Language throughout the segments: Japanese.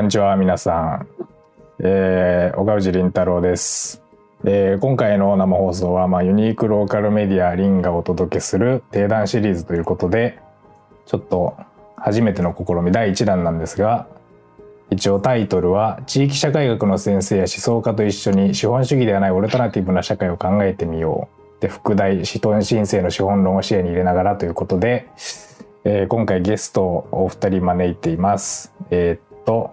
こんにちは皆さん、えー、岡内凛太郎です、えー、今回の生放送は、まあ、ユニークローカルメディアリンがお届けする定談シリーズということでちょっと初めての試み第1弾なんですが一応タイトルは「地域社会学の先生や思想家と一緒に資本主義ではないオルタナティブな社会を考えてみよう」で副題「資本申請の資本論を視野に入れながら」ということで、えー、今回ゲストをお二人招いています。えーっと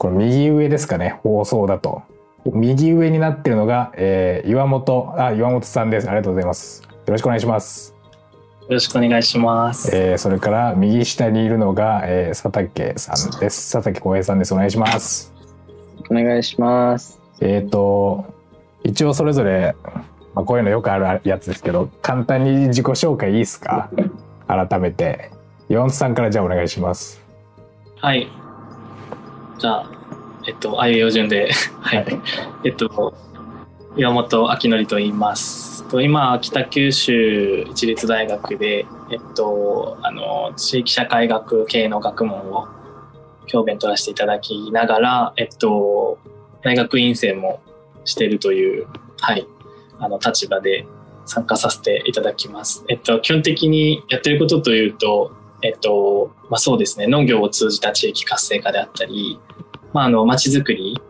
これ右上ですかね。放送だと。右上になってるのが、えー岩本あ岩本さんです。ありがとうございます。よろしくお願いします、よろしくお願いします。えーそれから右下にいるのが、えー佐竹さんです。佐竹浩平さんです。お願いします。お願いします。えっ、と一応それぞれ、まあ、こういうのよくあるやつですけど簡単に自己紹介いいですか？改めて。岩本さんからじゃあお願いします。はい。じゃあ、えっと、あいうえお順で、はい。はいえっと、岩本明則と言います。と今、北九州市立大学で、えっと、あの、地域社会学系の学問を教鞭取らせていただきながら、えっと、大学院生もしているという、はい、あの、立場で参加させていただきます。えっと、基本的にやってることというと、えっと、まあそうですね、農業を通じた地域活性化であったり、まああの、街づくり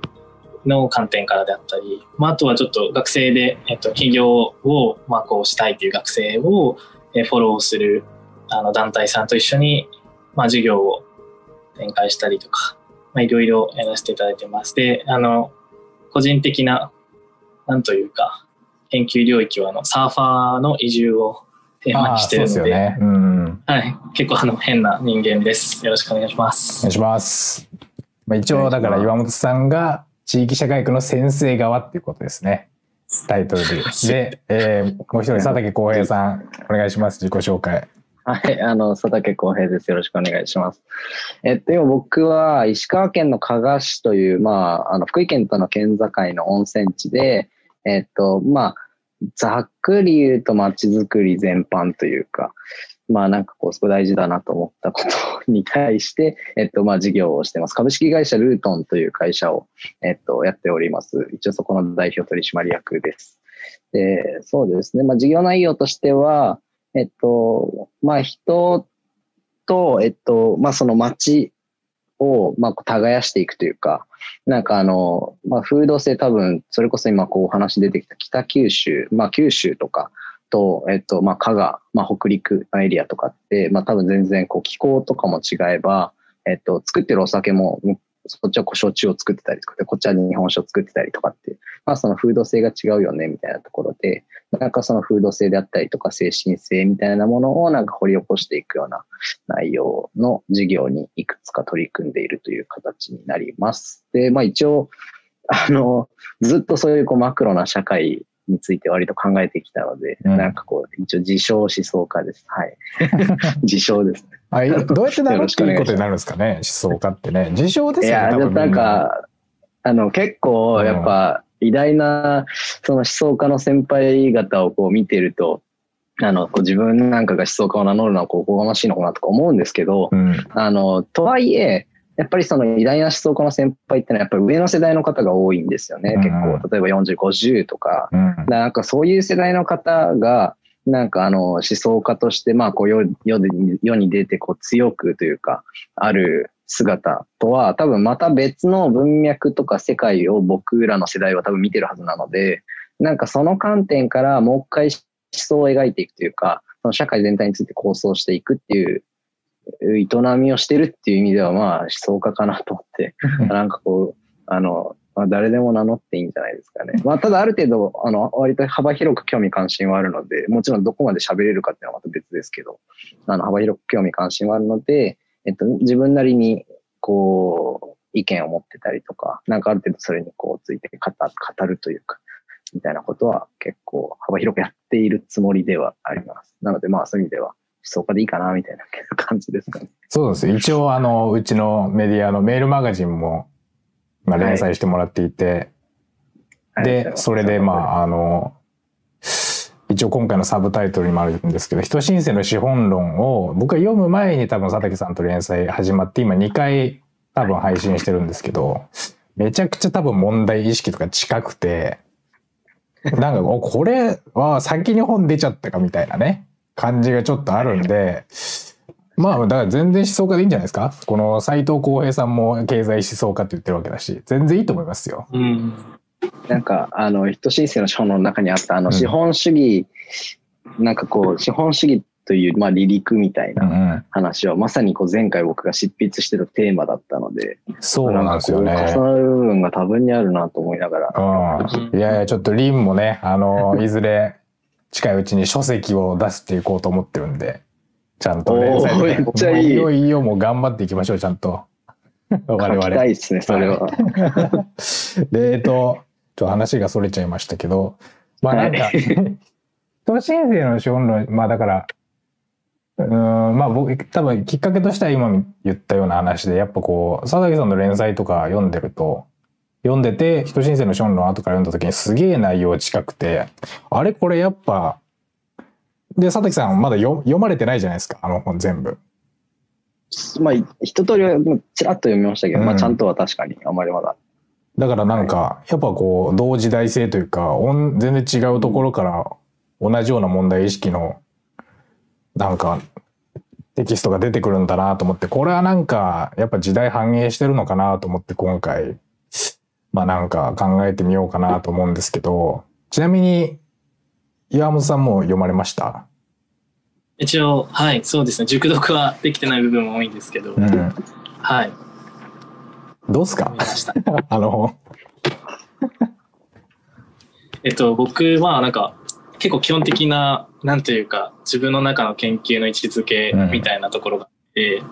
の観点からであったり、まああとはちょっと学生で、えっと、企業を、まあこうしたいという学生をえーフォローする、あの、団体さんと一緒に、まあ授業を展開したりとか、まあいろいろやらせていただいてます。で、あの、個人的な、なんというか、研究領域はあの、サーファーの移住をテーマにしてるので、でねうんはい。結構あの変な人間です。よろしくお願いしまおす願い。します。まあ、一応だから岩本さんが地域社会学の先生側っていうことですね。タイトルで。で、えーもう一人佐竹浩平さんお願いします自己紹介。はい、あの、佐竹浩平です。よろしくお願いします。えっと、今僕は石川県の加賀市という、まあ、あの、福井県との県境の温泉地で、えっと、まあ、ざっくり言うと街づくり全般というか、まあなんかこう、そこ大事だなと思ったことに対して、えっと、まあ事業をしてます。株式会社ルートンという会社を、えっと、やっております。一応そこの代表取締役です。で、そうですね。まあ事業内容としては、えっと、まあ人と、えっと、まあその街を、まあ耕していくというか、なんかあの、まあ風土性多分、それこそ今こうお話出てきた北九州、まあ九州とかと、えっと、まあ加賀、まあ北陸のエリアとかって、まあ多分全然こう気候とかも違えば、えっと、作ってるお酒も、そっちはこう焼酎を作ってたりとかで、こっちは日本酒を作ってたりとかって、まあその風土性が違うよね、みたいなところで、なんかその風土性であったりとか精神性みたいなものをなんか掘り起こしていくような内容の事業にいくつか取り組んでいるという形になります。で、まあ一応、あの、ずっとそういうこうマクロな社会について割と考えてきたので、うんなんかこう、一応自称思想家です。はい。自称ですね。あい どうやって名乗っていいことになるんですかね思想家ってね。自称ですいや、よね。多分なんか、あの、結構、やっぱ、偉大な、その思想家の先輩方をこう見てると、あの、自分なんかが思想家を名乗るのはこうおこがましいのかなとか思うんですけど、うん。あの、とはいえ、やっぱりその偉大な思想家の先輩ってのはやっぱり上の世代の方が多いんですよね。うん結構、例えば40、50とか。うん。なんかそういう世代の方が、なんかあの思想家として、まあこう世世に出てこう強くというか、ある姿とは多分また別の文脈とか世界を僕らの世代は多分見てるはずなので、なんかその観点からもう一回思想を描いていくというか、その社会全体について構想していくっていう営みをしてるっていう意味ではまあ思想家かなと思って、なんかこう、あの、まあ、誰でも名乗っていいんじゃないですかね。まあ、ただある程度、あの、割と幅広く興味関心はあるので、もちろんどこまで喋れるかっていうのはまた別ですけど、あの、幅広く興味関心はあるので、えっと、自分なりに、こう、意見を持ってたりとか、なんかある程度それにこうついて語語るというか、みたいなことは結構幅広くやっているつもりではあります。なのでまあそういう意味では思想家でいいかなみたいな感じですかね。そうです。一応、あの、うちのメディアのメールマガジンも、まあ、連載してもらっていて、で、それで、まあ、あの、一応今回のサブタイトルにもあるんですけど、人申請の資本論を、僕が読む前に多分佐竹さんと連載始まって、今2回多分配信してるんですけど、めちゃくちゃ多分問題意識とか近くて、なんか、おこれは先に本出ちゃったかみたいなね、感じがちょっとあるんで、まあ、だから全然思想家でいいんじゃないですか？この斎藤浩平さんも経済思想家って言ってるわけだし、全然いいと思いますよ。うん。なんか、あの、人申請の資本の中にあった、あの、うん資本主義、なんかこう、資本主義という、まあ、離陸みたいうんう。なん話は、まさにこう、前回僕が執筆してたテーマだったので、そうなんですよね。重なる部分が多分にあるなと思いながら、うん。いやいや、ちょっとリンもね、あの、いずれ近いうちに書籍を出していこうと思ってるんで、ちゃんと連載めっちゃいいいよいよもう頑張っていきましょう、ちゃんと。我書きた々。いですね、それは。で、えっと、ちょっと話がそれちゃいましたけど、まあなんか、はい人申請の資本論、まあだから、うーん、まあ僕、多分きっかけとしては今言ったような話で、やっぱこう、佐々木さんの連載とか読んでると、読んでて、人申請の資本論後から読んだ時にすげえ内容近くて、あれこれやっぱ、で、佐々木さんまだ読読まれてないじゃないですか、あの本全部。まあ、一通りはちらっと読みましたけど、まうんあ、ちゃんとは確かにあまりまだ。だからなんか、やっぱこう、同時代性というか、全然違うところから同じような問題意識の、なんか、テキストが出てくるんだなと思って、これはなんか、やっぱ時代反映してるのかなと思って今回、まあなんか考えてみようかなと思うんですけど、ちなみに、岩本さんも読まれました？一応、はい、そうですね。熟読はできてない部分も多いんですけど、うん。はい、どうっすか？あの、えっと、僕はなんか、結構基本的な、なんというか、自分の中の研究の位置づけみたいなところがあって、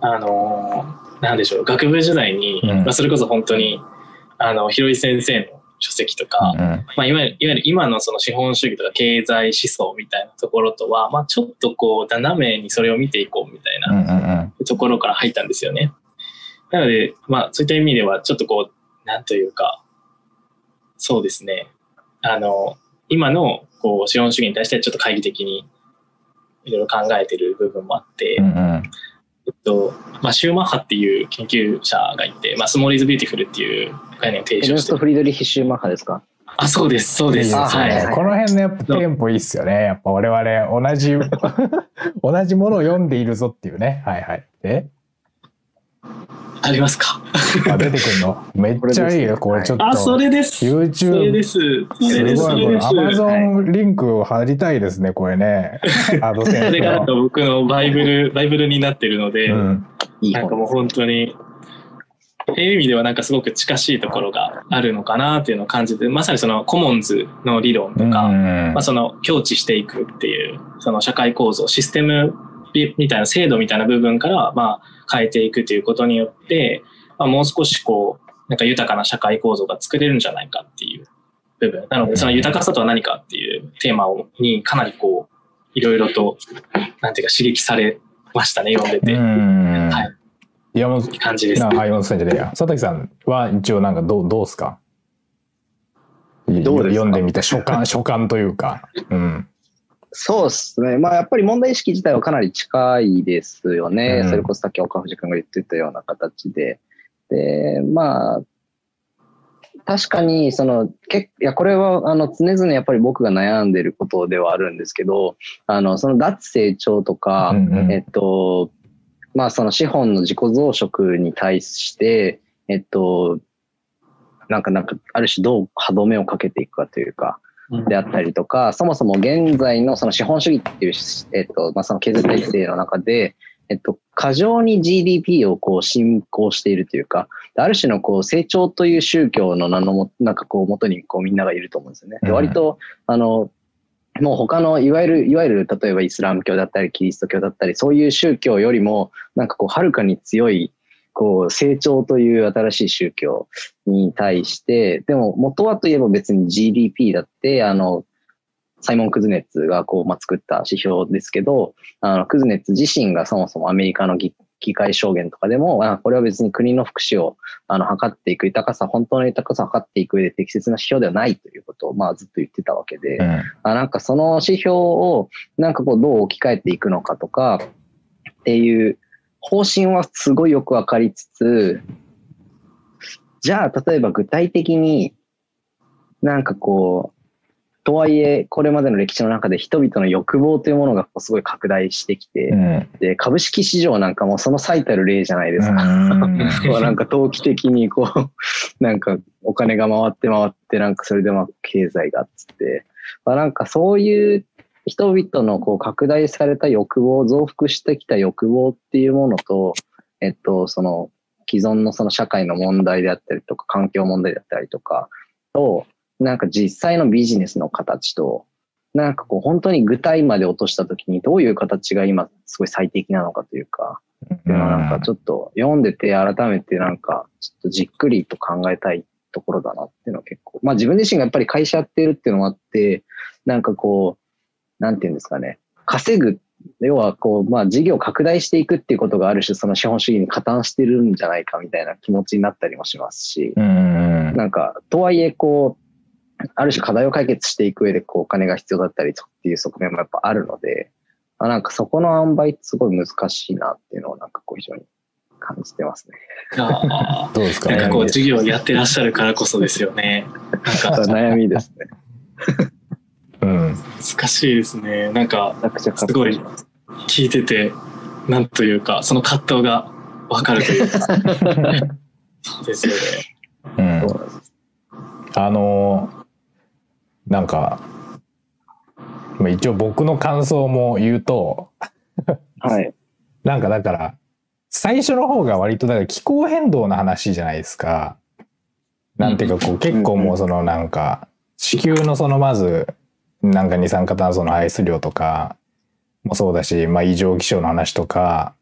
あのー、なんでしょう、学部時代に、うん。まあ、それこそ本当に、あの、広井先生の書籍とか、うん。まあ、いわゆる、いわゆる今のその資本主義とか経済思想みたいなところとは、まあ、ちょっとこう、斜めにそれを見ていこうみたいな。ところから入ったんですよね。なので、まあ、そういった意味では、ちょっとこう、なんというか、そうですね。あの、今の、こう、資本主義に対してちょっと懐疑的に、いろいろ考えてる部分もあって、うんうん。えっと、まあ、シューマッハっていう研究者がいて、まあ、 Small is Beautiful っていう概念を提エルンスト・唱してる。フリードリヒ・シューマッハですか？あ、そうです、そうです。いいはい。ねこの辺のやっぱテンポいいっすよね。やっぱ我々同じ、同じものを読んでいるぞっていうね。はいはい。で、ありますか？あ出てくるの？めっちゃいいよ。これちょっと。あ、それです。それ YouTube です。それです。すごい、これそれです。Amazon リンクを貼りたいですね、これね。アドセンスそれがなんかの。僕のバイブル、バイブルになってるので、うん。なんかもう本。本当に、っていう意味ではなんかすごく近しいところがあるのかなっていうのを感じて、まさにそのコモンズの理論とか、うんまあ、その境地していくっていう、その社会構造、システムみたいな制度みたいな部分から、まあ、変えていくということによって、まあ、もう少しこう、なんか豊かな社会構造が作れるんじゃないかっていう部分。なので、その豊かさとは何かっていうテーマをにかなりこう、いろいろと、なんていうか刺激されましたね、読んでて。うん。はい。山本いい感じですな。あ、山本さんじゃねえや。佐竹さんは一応なんかどう、どうっすか？いどうですか？読んでみて、所感、所感というか。うん。そうですね。まあ、やっぱり問題意識自体はかなり近いですよね。うんそれこそさっき岡藤君が言ってたような形で。で、まあ、確かに、その、けいや、これは、あの、常々やっぱり僕が悩んでることではあるんですけど、あの、その脱成長とか、うんうんえっと、まあその資本の自己増殖に対して、えっと、なんか、なんか、ある種どう歯止めをかけていくかというか、であったりとか、そもそも現在のその資本主義っていう、えっと、まあその経済体制の中で、えっと、過剰に GDP をこう進行しているというか、ある種のこう成長という宗教の名のも、なんかこう元にこうみんながいると思うんですよね。でうん割と、あの、もう他のいわゆる、いわゆる例えばイスラム教だったりキリスト教だったり、そういう宗教よりも、なんかこう、はるかに強い、こう、成長という新しい宗教に対して、でも元はといえば別に GDP だって、あの、サイモン・クズネッツがこう、まあ、作った指標ですけど、あの、クズネッツ自身がそもそもアメリカの議議会証言とかでも、あこれは別に国の福祉をあの測っていく豊かさ、本当の豊かさを測っていく上で適切な指標ではないということを、まあ、ずっと言ってたわけで、うん。あなんかその指標をなんかこうどう置き換えていくのかとかっていう方針はすごいよくわかりつつ、じゃあ、例えば具体的になんかこう、とはいえ、これまでの歴史の中で人々の欲望というものがこうすごい拡大してきて、うん。で、株式市場なんかもその最たる例じゃないですか。なんか投機的にこう、なんかお金が回って回って、なんかそれでまあ経済がっつって、まあ、なんかそういう人々のこう拡大された欲望、増幅してきた欲望っていうものと、えっと、その既存のその社会の問題であったりとか、環境問題であったりとかと、なんか実際のビジネスの形と、なんかこう本当に具体まで落としたときにどういう形が今すごい最適なのかというか、っていうのはなんかちょっと読んでて改めてなんかちょっとじっくりと考えたいところだなっていうのは結構、まあ自分自身がやっぱり会社やってるっていうのもあって、なんかこう、なんていうんですかね、稼ぐ、要はこう、まあ事業を拡大していくっていうことがある種その資本主義に加担してるんじゃないかみたいな気持ちになったりもしますし、うんなんか、とはいえこう、ある種課題を解決していく上でこうお金が必要だったりっていう側面もやっぱあるので、あなんかそこの塩梅ってすごい難しいなっていうのをなんかこう非常に感じてますね。あどうですか？ーなんかこう悩みです。授業やってらっしゃるからこそですよね。なんか。悩みです難しいですね。なんかすごい聞いてて、なんというか、その葛藤がわかるというか。そうですよね。うん。あのなんかまあ一応僕の感想も言うとはい。なんかだから最初の方が割とだから気候変動の話じゃないですか。なんていうかこう結構もうそのなんか地球のそのまずなんか二酸化炭素の排出量とかもそうだし、まあ異常気象の話とか、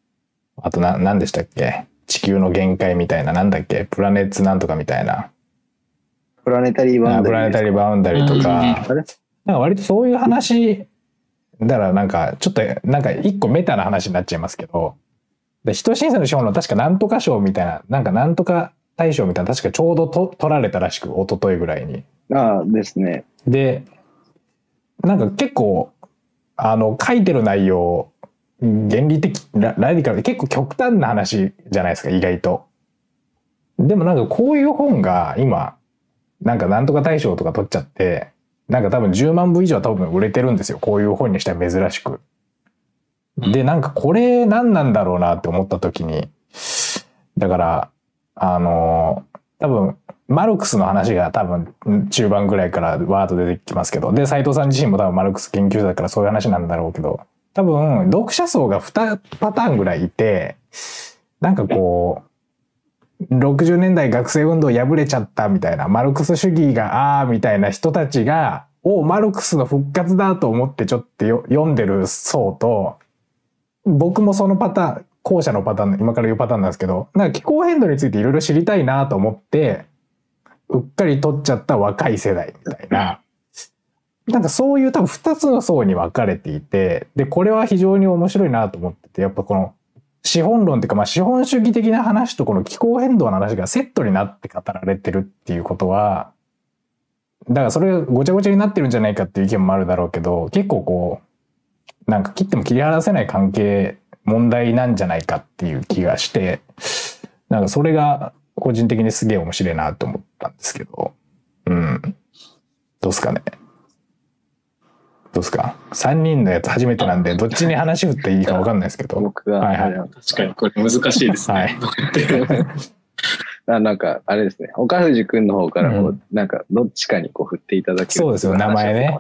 あとな、何でしたっけ？地球の限界みたいな、なんだっけ？プラネッツなんとかみたいな。プラネタリーバウンダリーあプラネタリーバウンダリーとうん。か、なんか割とそういう話、だからなんかちょっとなんか一個メタな話になっちゃいますけど、で人審査の資本の確かなんとか賞みたいな、なんかなんとか大賞みたいな、確かちょうどと取られたらしく、一昨日ぐらいに。ああですね。で、なんか結構、あの、書いてる内容、原理的、ララディカルで結構極端な話じゃないですか、意外と。でもなんかこういう本が今、なんかなんとか大賞とか取っちゃって、なんか多分10万部以上は多分売れてるんですよ。こういう本にしては珍しく。で、なんかこれ何なんだろうなって思った時に、だから、あの、多分、マルクスの話が多分中盤ぐらいからワード出てきますけど、で、斉藤さん自身も多分マルクス研究者だからそういう話なんだろうけど、多分、読者層が2パターンぐらいいて、なんかこう、60年代学生運動破れちゃったみたいな、マルクス主義がああみたいな人たちが、おマルクスの復活だと思ってちょっと読んでる層と、僕もそのパターン、後者のパターン、今から言うパターンなんですけど、なんか気候変動についていろいろ知りたいなと思って、うっかり取っちゃった若い世代みたいな、なんかそういう多分二つの層に分かれていて、で、これは非常に面白いなと思ってて、やっぱこの資本論っていうか、まあ資本主義的な話とこの気候変動の話がセットになって語られてるっていうことは、だからそれごちゃごちゃになってるんじゃないかっていう意見もあるだろうけど、結構こう、なんか切っても切り離せない関係、問題なんじゃないかっていう気がして、なんかそれが個人的にすげえ面白いなと思ったんですけど、うん。どうっすかね。どうっすか ?3 人のやつ初めてなんで、どっちに話振っていいか分かんないですけど。僕が、はいはい確かにこれ難しいですね。はい なんか、あれですね。岡藤くんの方からこう、うんなんか、どっちかにこう振っていただけるそうですよ名前ね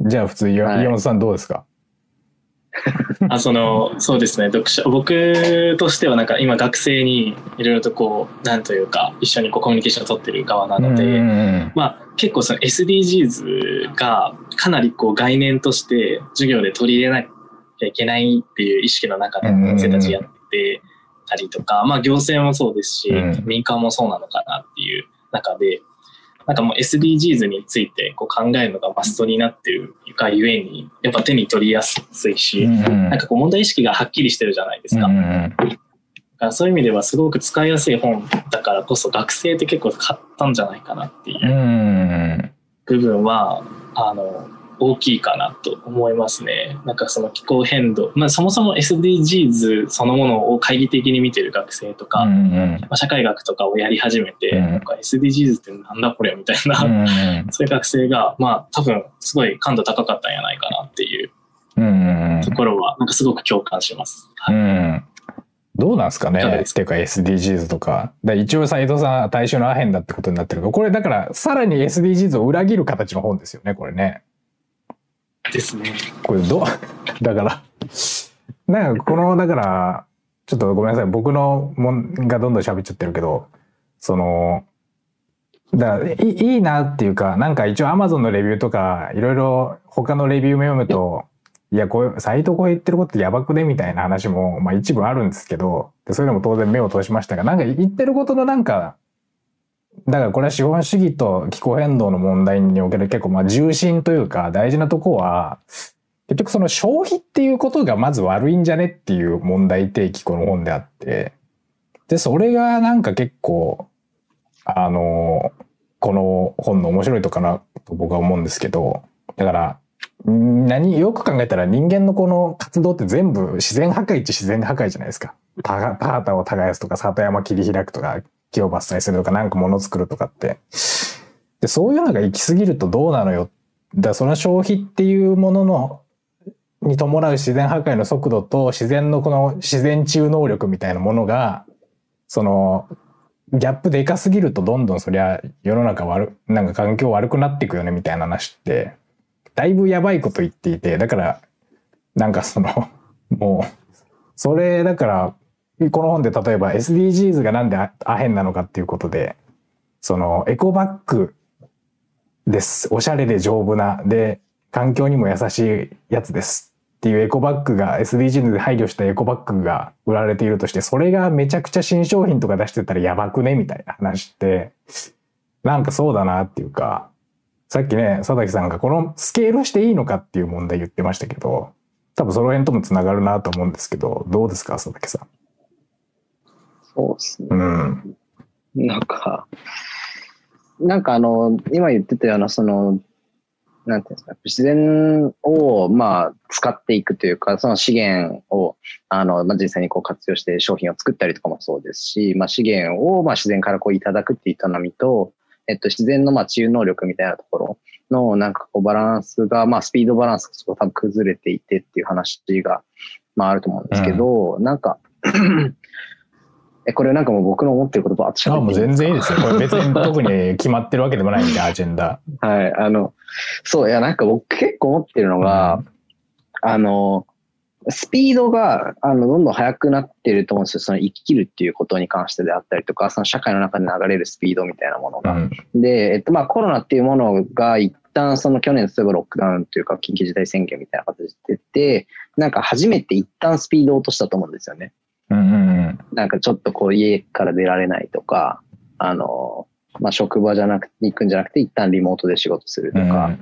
じゃあ普通、はい岩本さんどうですか？あそのそうですね。読者僕としてはなんか今学生にいろいろとこうなんというか一緒にこうコミュニケーションを取ってる側なので、まあ、結構その SDGs がかなりこう概念として授業で取り入れなきゃいけないっていう意識の中で先生たちやってたりとか、まあ行政もそうですし、うん。民間もそうなのかなっていう中で、なんかもう SDGs についてこう考えるのがマストになってるがゆえに、やっぱ手に取りやすいし、うんうん。なんかこう問題意識がはっきりしてるじゃないですか。うんうんだからそういう意味ではすごく使いやすい本だからこそ学生って結構買ったんじゃないかなっていう部分はあの大きいかなと思いますね。なんかその気候変動、まあ、そもそも SDGs そのものを懐疑的に見てる学生とか、うんうんまあ、社会学とかをやり始めて、うんなんか SDGs ってなんだこれみたいな、うんうん そういう学生が、まあ多分すごい感度高かったんやないかなっていうところは、なんかすごく共感します。うはいんどうなんですか？ねっていうか SDGs とか。だから一応斉藤さん大衆のアヘンだってことになってるけど、これだからさらに SDGs を裏切る形の本ですよね、これね。ですね。これど だから、なんかこの、だから、ちょっとごめんなさい。僕のもんがどんどん喋っちゃってるけど、その、だいいいなっていうか、なんか一応 Amazon のレビューとか、いろいろ他のレビューも読むと、いや、こういう、サイトこう言ってることやばくねみたいな話も、まあ一部あるんですけど、でそれでも当然目を通しましたが、なんか言ってることのなんか、だからこれは資本主義と気候変動の問題における結構まあ重心というか大事なとこは、結局その消費っていうことがまず悪いんじゃねっていう問題提起この本であって、で、それがなんか結構、あの、この本の面白いとかなと僕は思うんですけど、だから、何、よく考えたら人間のこの活動って全部自然破壊っちゃ自然破壊じゃないですか。田畑を耕すとか里山切り開くとか木を伐採するとかなんか物作るとかって。で、そういうのが行き過ぎるとどうなのよ。だからその消費っていうもののに伴う自然破壊の速度と自然のこの自然治癒能力みたいなものが、その、ギャップでかすぎるとどんどんそりゃ世の中悪、なんか環境悪くなっていくよねみたいな話って、だいぶやばいこと言っていて、だから、なんかその、もう、それだから、この本で例えば SDGs がなんでアヘンなのかっていうことで、そのエコバッグです。おしゃれで丈夫な、で、環境にも優しいやつです。っていうエコバッグが SDGs で配慮したエコバッグが売られているとして、それがめちゃくちゃ新商品とか出してたらやばくねみたいな話って、なんかそうだなっていうか、さっきね、佐々木さんがこのスケールしていいのかっていう問題言ってましたけど、多分その辺ともつながるなと思うんですけど、どうですか、佐々木さん？そうですね。うん。なんか、なんかあの、今言ってたような、その、なんていうんですか、自然を、まあ、使っていくというか、その資源を、あの、まあ、実際にこう活用して商品を作ったりとかもそうですし、まあ、資源を、まあ、自然からこういただくっていう営みと、えっと、自然の、まあ、治癒能力みたいなところの、なんかこう、バランスが、まあ、スピードバランスがすごい多分崩れていてっていう話が、まあ、あると思うんですけど、なんか、え、これなんかもう僕の思ってることばっとあ、もう全然いいでですよ。これ別に 特に決まってるわけでもないんで、アジェンダ。はい、あの、そう、いや、なんか僕結構思ってるのが、あの、スピードが、あの、どんどん速くなってると思うんですよ。その生きるっていうことに関してであったりとか、その社会の中で流れるスピードみたいなものが。うん。で、えっと、まあコロナっていうものが一旦その去年、例えばロックダウンというか緊急事態宣言みたいな形で出て、なんか初めて一旦スピードを落としたと思うんですよね。うんうんうん。なんかちょっとこう家から出られないとか、あの、まあ職場じゃなくて、行くんじゃなくて一旦リモートで仕事するとか、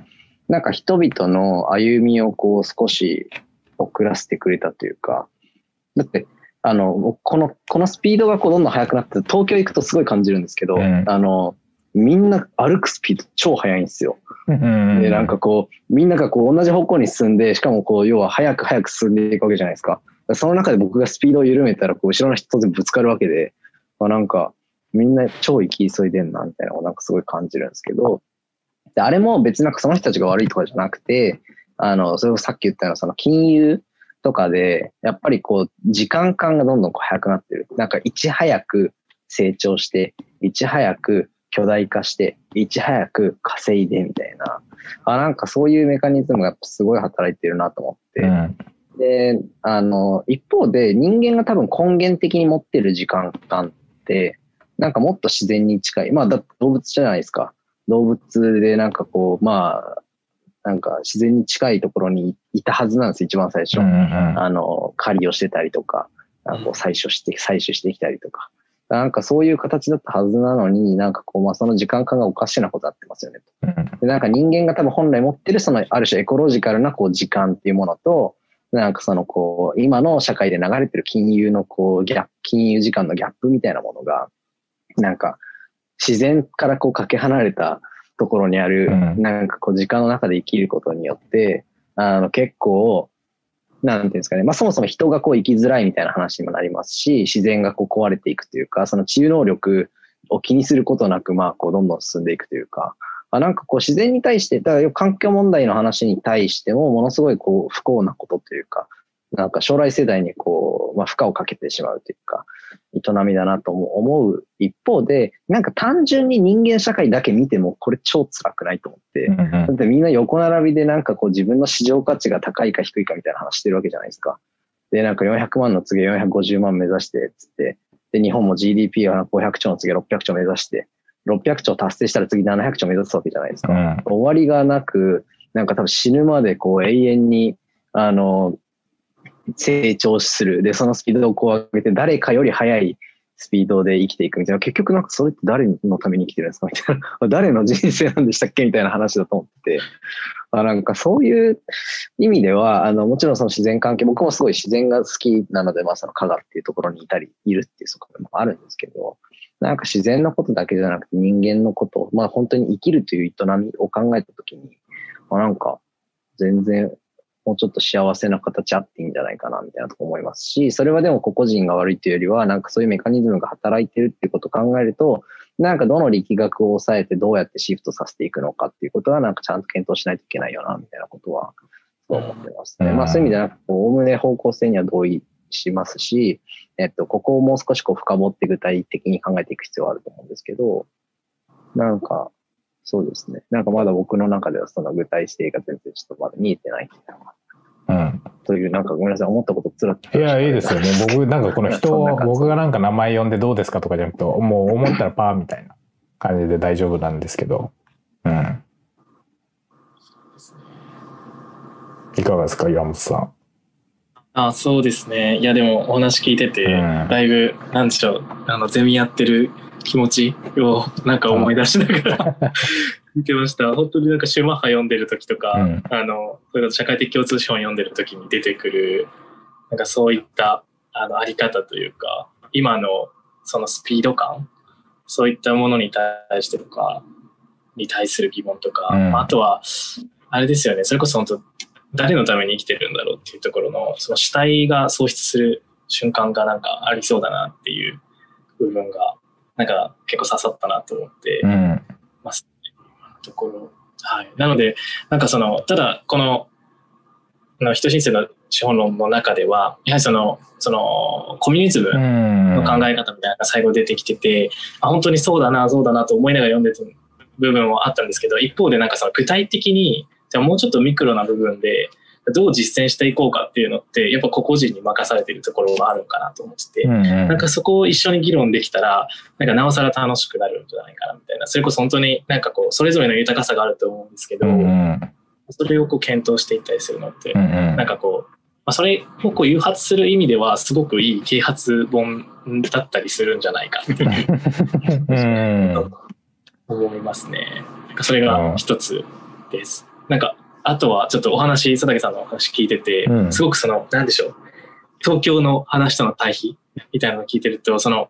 なんか人々の歩みをこう少し遅らせてくれたというか、だって、あの、この、このスピードがこうどんどん速くなって、東京行くとすごい感じるんですけど、うんあの、みんな歩くスピード超速いんですよ。うんうん。で、なんかこう、みんながこう同じ方向に進んで、しかもこう、要は早く早く進んでいくわけじゃないですか。その中で僕がスピードを緩めたら、こう、後ろの人当然ぶつかるわけで、まあなんか、みんな超行き急いでんな、みたいなのをなんかすごい感じるんですけど、であれも別になんかその人たちが悪いとかじゃなくて、あの、それこそさっき言ったような、その金融とかで、やっぱりこう、時間感がどんどんこう早くなってる。なんか、いち早く成長して、いち早く巨大化して、いち早く稼いでみたいな。あ、なんかそういうメカニズムがすごい働いてるなと思って。うん。で、あの、一方で人間が多分根源的に持ってる時間感って、なんかもっと自然に近い。まあ、だ動物じゃないですか。動物でなんかこう、まあ、なんか自然に近いところにいたはずなんです、一番最初。うんうんあの、狩りをしてたりとか、あのこう採取して、採取してきたりとか。なんかそういう形だったはずなのに、なんかこう、まあその時間感がおかしなことになってますよね。うんでなんか人間が多分本来持ってるそのある種エコロジカルなこう時間っていうものと、なんかそのこう、今の社会で流れてる金融のこうギャップ、金融時間のギャップみたいなものが、なんか自然からこうかけ離れた、ところにある、うん。なんかこう時間の中で生きることによって、あの結構、なんていうんですかね、まあそもそも人がこう生きづらいみたいな話にもなりますし、自然がこう壊れていくというか、その治癒能力を気にすることなく、まあこうどんどん進んでいくというか、あなんかこう自然に対して、だから環境問題の話に対しても、ものすごいこう不幸なことというか、なんか将来世代にこう、まあ、負荷をかけてしまうというか、営みだなとも思う一方で、なんか単純に人間社会だけ見てもこれ超辛くないと思って、うんだってみんな横並びでなんかこう自分の市場価値が高いか低いかみたいな話してるわけじゃないですか。で、なんか400万の次450万目指して、つって、で、日本も GDP は500兆の次600兆目指して、600兆達成したら次700兆目指すわけじゃないですか。うん終わりがなく、なんか多分死ぬまでこう永遠に、あの、成長する。で、そのスピードをこう上げて、誰かより速いスピードで生きていくみたいな。結局なんかそれって誰のために生きてるんですか？みたいな。誰の人生なんでしたっけみたいな話だと思ってて。あなんかそういう意味では、あの、もちろんその自然関係、僕もすごい自然が好きなので、まあその加賀っていうところにいたり、いるっていう側面もあるんですけど、なんか自然のことだけじゃなくて人間のこと、まあ本当に生きるという営みを考えたときに、まあ、なんか全然もうちょっと幸せな形あっていいんじゃないかなみたいなとこ思いますし、それはでも個々人が悪いというよりは、なんかそういうメカニズムが働いてるっていうことを考えると、なんかどの力学を抑えてどうやってシフトさせていくのかっていうことはなんかちゃんと検討しないといけないよなみたいなことはそう思ってますね。うんまあそういう意味では、おおむね方向性には同意しますし、えっと、ここをもう少しこう深掘って具体的に考えていく必要はあると思うんですけど、なんか、そうですね。なんかまだ僕の中ではその具体性が全然ちょっとまだ見えてないうんという、なんかごめんなさい、思ったことつらっといや、いいですよ。もう僕、なんかこの人を、僕がなんか名前呼んでどうですかとかじゃなくて、もう思ったらパーみたいな感じで大丈夫なんですけど。うん。いかがですか、岩本さん。あそうですね。いや、でもお話聞いてて、うん。だいぶ、なんでしょう、あの、ゼミやってる気持ちをなんか思い出しながら 見てました。本当になんかシューマッハ読んでる時とか、うん。あの、それこそ社会的共通資本読んでる時に出てくる、なんかそういった、あの、あり方というか、今のそのスピード感、そういったものに対してとか、に対する疑問とか、うん。あとは、あれですよね、それこそ本当、誰のために生きてるんだろうっていうところの、その主体が喪失する瞬間がなんかありそうだなっていう部分が、なんか結構刺さったなと思ってうん。ますね。今のところ。はい。なので、なんかその、ただ、この、あの人申請の資本論の中では、やはりその、その、コミュニズムうん。の考え方みたいなのが最後出てきてて、あ本当にそうだな、そうだなと思いながら読んでた部分はあったんですけど、一方でなんかその具体的に、じゃあもうちょっとミクロな部分で、どう実践していこうかっていうのって、やっぱ個々人に任されているところがあるのかなと思ってて、うんうん。なんかそこを一緒に議論できたら、なんかなおさら楽しくなるんじゃないかなみたいな、それこそ本当になんかこう、それぞれの豊かさがあると思うんですけど、うんうん。それをこう検討していったりするのって、うんうん。なんかこう、まあ、それをこう誘発する意味では、すごくいい啓発本だったりするんじゃないかっていううん。思いますね。なんかそれが一つです。なんか、あとはちょっとお話、佐竹さんのお話聞いてて、うん。すごくその、なんでしょう、東京の話との対比みたいなのを聞いてると、その、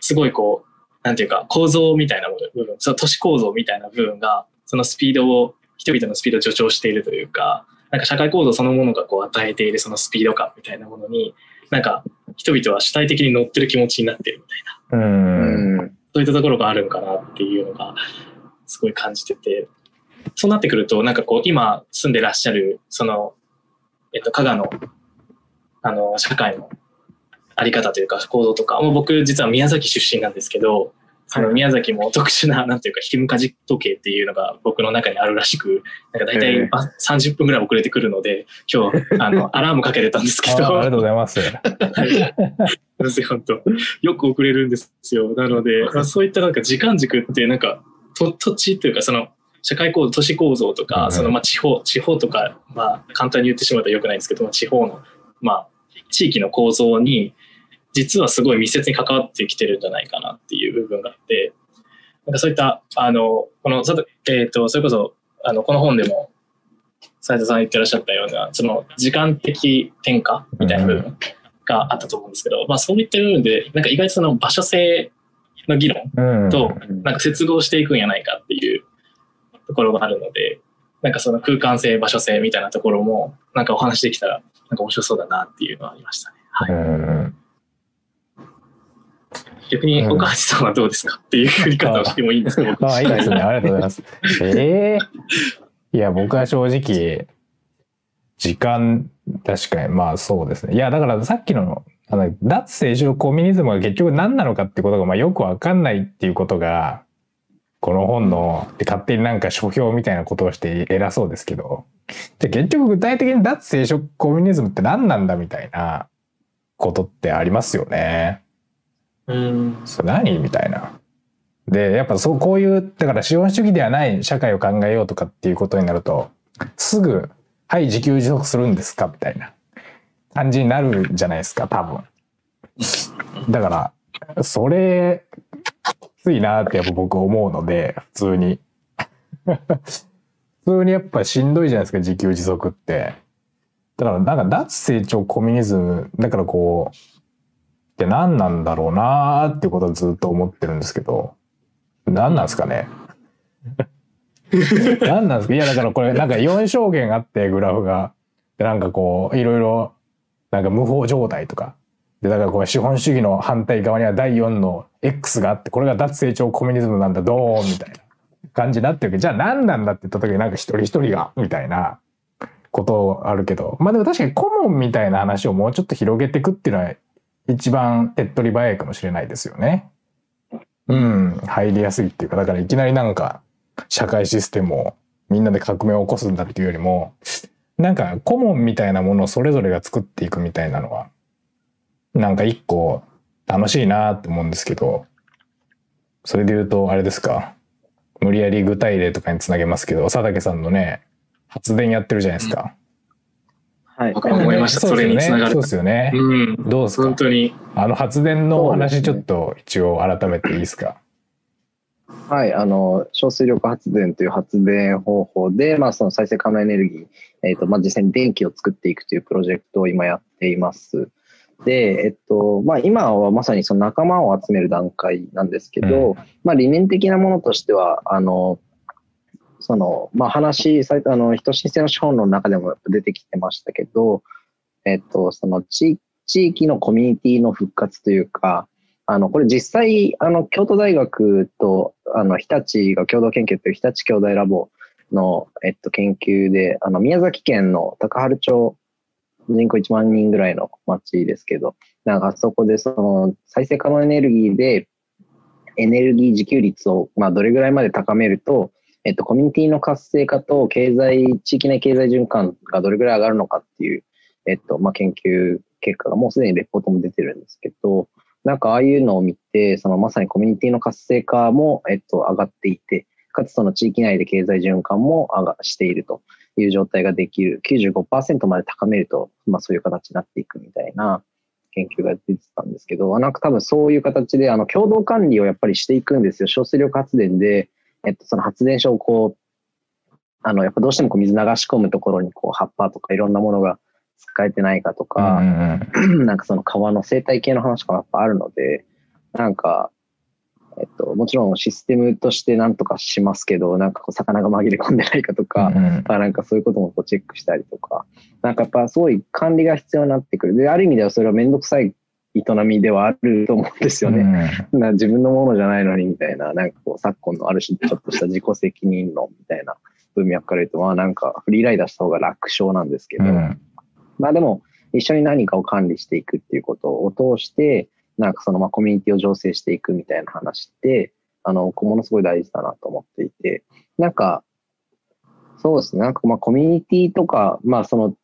すごいこう、なんていうか、構造みたいな部分、その都市構造みたいな部分が、そのスピードを、人々のスピードを助長しているというか、なんか社会構造そのものがこう与えているそのスピード感みたいなものに、なんか人々は主体的に乗ってる気持ちになってるみたいな、うん。うん。そういったところがあるんかなっていうのがすごい感じてて、そうなってくると、なんかこう今住んでらっしゃる、その、えっと、加賀の、あの、社会のあり方というか構造とか、もう僕実は宮崎出身なんですけど、その宮崎も特殊な、なんていうか、ひむかじ時計っていうのが僕の中にあるらしく、なんか大へ体えあ30分ぐらい遅れてくるので、今日、あの、アラームかけてたんですけど、あありがとうございます。そうですよ、本当。よく遅れるんですよ。なので、まあ、そういったなんか時間軸って、なんか、と土地というか、その、社会構造、都市構造とか、うんその、まあ、地方、地方とか、まあ、簡単に言ってしまうとよくないんですけど、まあ、地方の、まあ、地域の構造に、実はすごい密接に関わってきてるんじゃないかなっていう部分があって、なんかそういった、あの、この、えっ、と、それこそ、あの、この本でも、斉藤さん言ってらっしゃったような、その、時間的転化みたいな部分があったと思うんですけど、まあそういった部分で、なんか意外とその場所性の議論うん。と、なんか接合していくんやないかっていうところがあるので、なんかその空間性、場所性みたいなところも、なんかお話できたら、なんか面白そうだなっていうのはありましたね。はい。うん逆に岡橋さんはどうですかっていう振り方をしてもいいんですか、うん、ああ、いいですね。ありがとうございます。ええー、いや、僕は正直、時間、確かに、まあそうですね。いや、だからさっきの、あの脱聖書コミュニズムが結局何なのかってことが、まあよくわかんないっていうことが、この本の、勝手になんか書評みたいなことをして偉そうですけど、じゃ結局具体的に脱聖書コミュニズムって何なんだみたいなことってありますよね。うん。それ何みたいな。で、やっぱそう、こういう、だから資本主義ではない社会を考えようとかっていうことになると、すぐ、はい、自給自足するんですかみたいな感じになるじゃないですか、多分。だから、それついなってやっぱ僕思うので、普通に。普通にやっぱしんどいじゃないですか、自給自足って。だからなんか脱成長コミュニズム、だからこう、って何なんだろうなーっていうことはずっと思ってるんですけど、何なんですかね。何なんですか？いやだからこれなんか4証言あってグラフが。でなんかこういろいろなんか無法状態とかで、だからこれ資本主義の反対側には第4の X があって、これが脱成長コミュニズムなんだ、どーみたいな感じになってるけ。ど、じゃあ何なんだって言った時になんか一人一人が、みたいなことあるけど、まあでも確かに顧問みたいな話をもうちょっと広げていくっていうのは一番手っ取り早いかもしれないですよね。うん、入りやすいっていうか、だからいきなりなんか社会システムをみんなで革命を起こすんだっていうよりも、なんか顧問みたいなものをそれぞれが作っていくみたいなのはなんか一個楽しいなって思うんですけど、それで言うとあれですか、無理やり具体例とかにつなげますけど、佐竹さんのね、発電やってるじゃないですか。はい。思いました。それにつながる。そうですよね。うん。どうですか？本当に。あの発電の話ちょっと一応改めていいですか？はい、あの、小水力発電という発電方法で、まあ、その再生可能エネルギー、えっ、ー、と、まあ、実際に電気を作っていくというプロジェクトを今やっています。で、えっと、まあ今はまさにその仲間を集める段階なんですけど、うん、まあ理念的なものとしては、あの、その、まあ話、あの、人申請の資本の中でも出てきてましたけど、えっと、その地地域のコミュニティの復活というか、あの、これ実際、あの、京都大学と、あの、日立が共同研究という日立兄弟ラボの、えっと、研究で、あの、宮崎県の高原町人口1万人ぐらいの町ですけど、なんかあそこでその再生可能エネルギーでエネルギー自給率をまあどれぐらいまで高めると、えっと、コミュニティの活性化と経済、地域内経済循環がどれぐらい上がるのかっていう、えっと、まあ、研究結果がもうすでにレポートも出てるんですけど、なんかああいうのを見て、そのまさにコミュニティの活性化も、えっと、上がっていて、かつその地域内で経済循環も上がしていると。いう状態ができる、95%まで高めると、まあそういう形になっていくみたいな研究が出てたんですけど、なんか多分そういう形で、あの、共同管理をやっぱりしていくんですよ。小水力発電で、えっと、その発電所をこう、あの、やっぱどうしてもこう水流し込むところにこう葉っぱとかいろんなものが使えてないかとか、なんかその川の生態系の話とかもやっぱあるので、なんか、えっと、もちろんシステムとしてなんとかしますけど、なんかこう魚が紛れ込んでないかとか、うん、あなんかそういうこともこうチェックしたりとか、なんかやっぱすごい管理が必要になってくる。で、ある意味ではそれはめんどくさい営みではあると思うんですよね。うん、な自分のものじゃないのにみたいな、なんかこう昨今のある種ちょっとした自己責任論みたいな文脈から言うと、まあなんかフリーライダーした方が楽勝なんですけど、うん、まあでも一緒に何かを管理していくっていうことを通して、なんかそのまあコミュニティを醸成していくみたいな話って、あの、ものすごい大事だなと思っていて、なんか、そうですね、なんかまあコミュニティとか、まあその、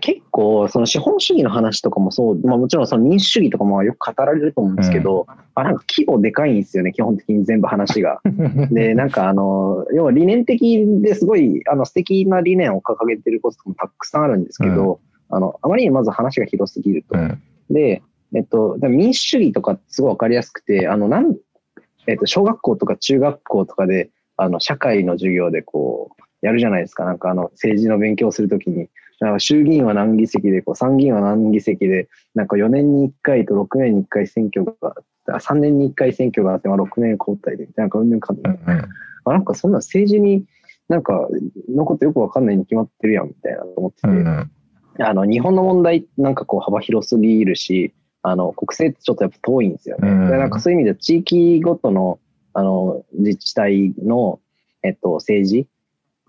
結構、その資本主義の話とかもそう、まあもちろんその民主主義とかもよく語られると思うんですけど、うん、あなんか規模でかいんですよね、基本的に全部話が。で、なんかあの、要は理念的ですごい、あの素敵な理念を掲げてることもたくさんあるんですけど、うん、あの、あまりにまず話が広すぎると。うん、で、えっと、民主主義とかすごいわかりやすくて、あの、なん、えっと、小学校とか中学校とかで、あの、社会の授業でこう、やるじゃないですか。なんかあの、政治の勉強するときに、なんか衆議院は何議席で、こう、参議院は何議席で、なんか4年に1回と6年に1回選挙が、3年に1回選挙があって、まあ6年交代で、なんかうんぬんかんぬん。あなんかそんな政治になんか、のことよくわかんないに決まってるやん、みたいなと思ってて、うん。あの、日本の問題、なんかこう幅広すぎるし、あの、国政ってちょっとやっぱ遠いんですよね。うんでなんかそういう意味では地域ごとの、あの、自治体の、えっと、政治。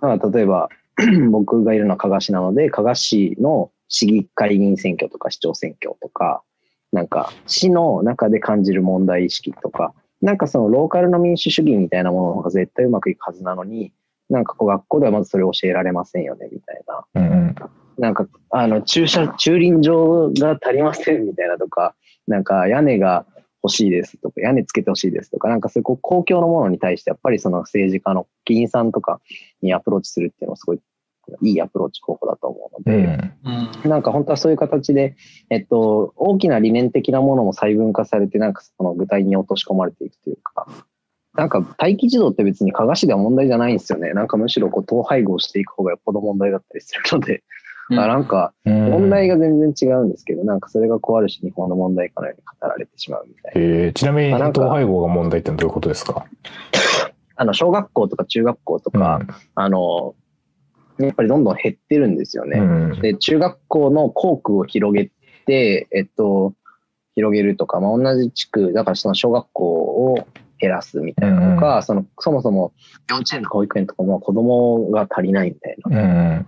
まあ、例えば、僕がいるのは加賀市なので、加賀市の市議会議員選挙とか市長選挙とか、なんか市の中で感じる問題意識とか、なんかそのローカルの民主主義みたいなものが絶対うまくいくはずなのに、なんかこう学校ではまずそれを教えられませんよね、みたいな。うんうん。なんか、あの、駐車、駐輪場が足りませんみたいなとか、なんか屋根が欲しいですとか、屋根つけてほしいですとか、なんかそういう公共のものに対して、やっぱりその政治家の議員さんとかにアプローチするっていうのはすごいいいアプローチ方法だと思うので、なんか本当はそういう形で、えっと、大きな理念的なものも細分化されて、なんかその具体に落とし込まれていくというか、なんか待機児童って別に加賀市では問題じゃないんですよね。なんかむしろこう統廃合していく方がよっぽど問題だったりするので、うんあなんかうん問題が全然違うんですけど、なんかそれがこうある種日本の問題かのように語られてしまうみたいな。えーちなみに、統廃合が問題ってどういうことですか？あの、小学校とか中学校とか、あの、やっぱりどんどん減ってるんですよね。うん。で、中学校の校区を広げて、えっと、広げるとか、まあ、同じ地区、だからその小学校を減らすみたいなとか、その、そもそも幼稚園とか保育園とかも子供が足りないみたいな。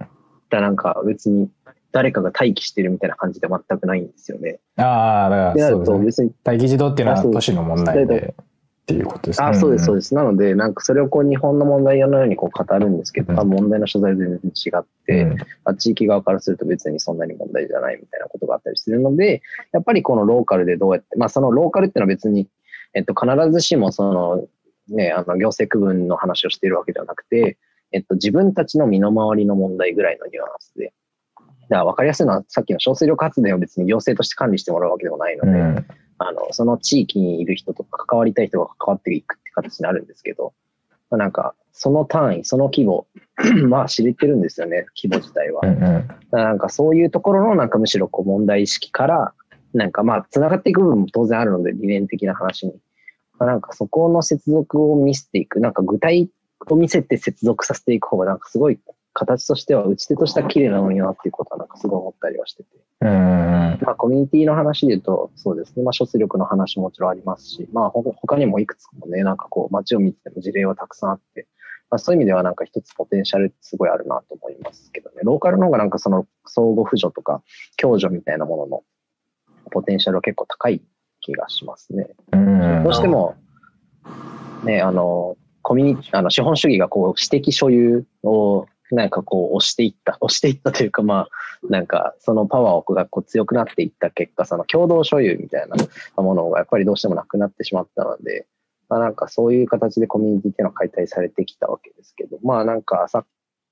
うん。だからなんか別に誰かが待機してるみたいな感じで全くないんですよね。ああ、だからそうですね。と別に待機児童っていうのは都市の問題でっていうことですね。あ、そうです、そうでです。なので、なんかそれをこう日本の問題のようにこう語るんですけど、うん問題の所在は全然違って、うんまあ、地域側からすると別にそんなに問題じゃないみたいなことがあったりするので、やっぱりこのローカルでどうやって、まあそのローカルっていうのは別に、えっと、必ずしもその、ね、あの行政区分の話をしているわけではなくて、えっと、自分たちの身の回りの問題ぐらいのニュアンスで。だから分かりやすいのは、さっきの小水力発電を別に行政として管理してもらうわけでもないので、うんあの、その地域にいる人とか関わりたい人が関わっていくって形になるんですけど、まあ、なんか、その単位、その規模、まあ知れてるんですよね、規模自体は。うんうんなんかそういうところのなんかむしろこう問題意識から、なんかまあ繋がっていく部分も当然あるので、理念的な話に。まあ、なんかそこの接続を見せていく、なんか具体を見せて接続させていく方がなんかすごい形としては打ち手としては綺麗なのになっていうことはなんかすごい思ったりはしてて。うんうんまあ、コミュニティの話で言うと、そうですね。まあ、諸出力の話ももちろんありますし、まあ、ほ他にもいくつもね、なんかこう、街を見てても事例はたくさんあって、まあ、そういう意味ではなんか一つポテンシャルってすごいあるなと思いますけどね。ローカルの方がなんかその相互扶助とか共助みたいなもののポテンシャルは結構高い気がしますね。うんどうしても、ね、あの、コミュニティあの、資本主義がこう、私的所有を、なんかこう、押していった、押していったというか、まあ、なんか、そのパワーがこう強くなっていった結果、その共同所有みたいなものがやっぱりどうしてもなくなってしまったので、まあなんかそういう形でコミュニティっていうのは解体されてきたわけですけど、まあなんかさ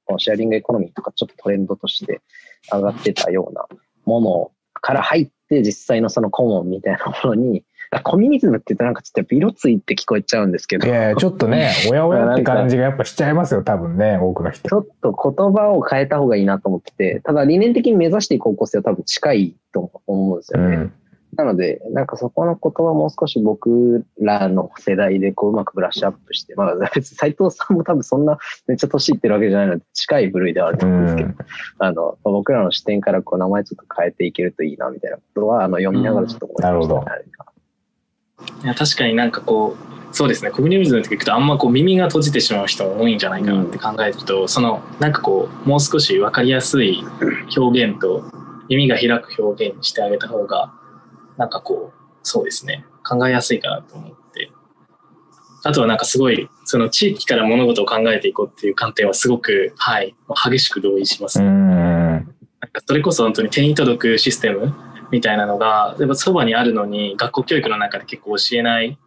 このシェアリングエコノミーとかちょっとトレンドとして上がってたようなものから入って実際のそのコモンみたいなものに、コミュニズムって言ったらなんかちょっとやっぱ色ついて聞こえちゃうんですけど、いやいやちょっとね、おやおやって感じがやっぱしちゃいますよ、多分ね、多くの人ち。ょっと言葉を変えた方がいいなと思ってて、ただ理念的に目指していく方向性は多分近いと思うんですよね。うん。なので、なんかそこの言葉もう少し僕らの世代でこううまくブラッシュアップして、まあ別に斉藤さんも多分そんなめっちゃ年いってるわけじゃないので近い部類ではあるとう思うんですけど、ん。あの、僕らの視点からこう名前ちょっと変えていけるといいなみたいなことは、あの読みながらちょっと思いました、ねうんなるほどいや確かになんかこうそうですね。コミュニズムって聞くとあんまこう耳が閉じてしまう人も多いんじゃないかなって考えると、そのなんかこうもう少し分かりやすい表現と耳が開く表現にしてあげた方がなんかこうそうですね。考えやすいかなと思って。あとはなんかすごいその地域から物事を考えていこうっていう観点はすごくはい激しく同意します、うん。なんかそれこそ本当に手に届くシステムみたいなのが、やっぱそばにあるのに学校教育の中で結構教えない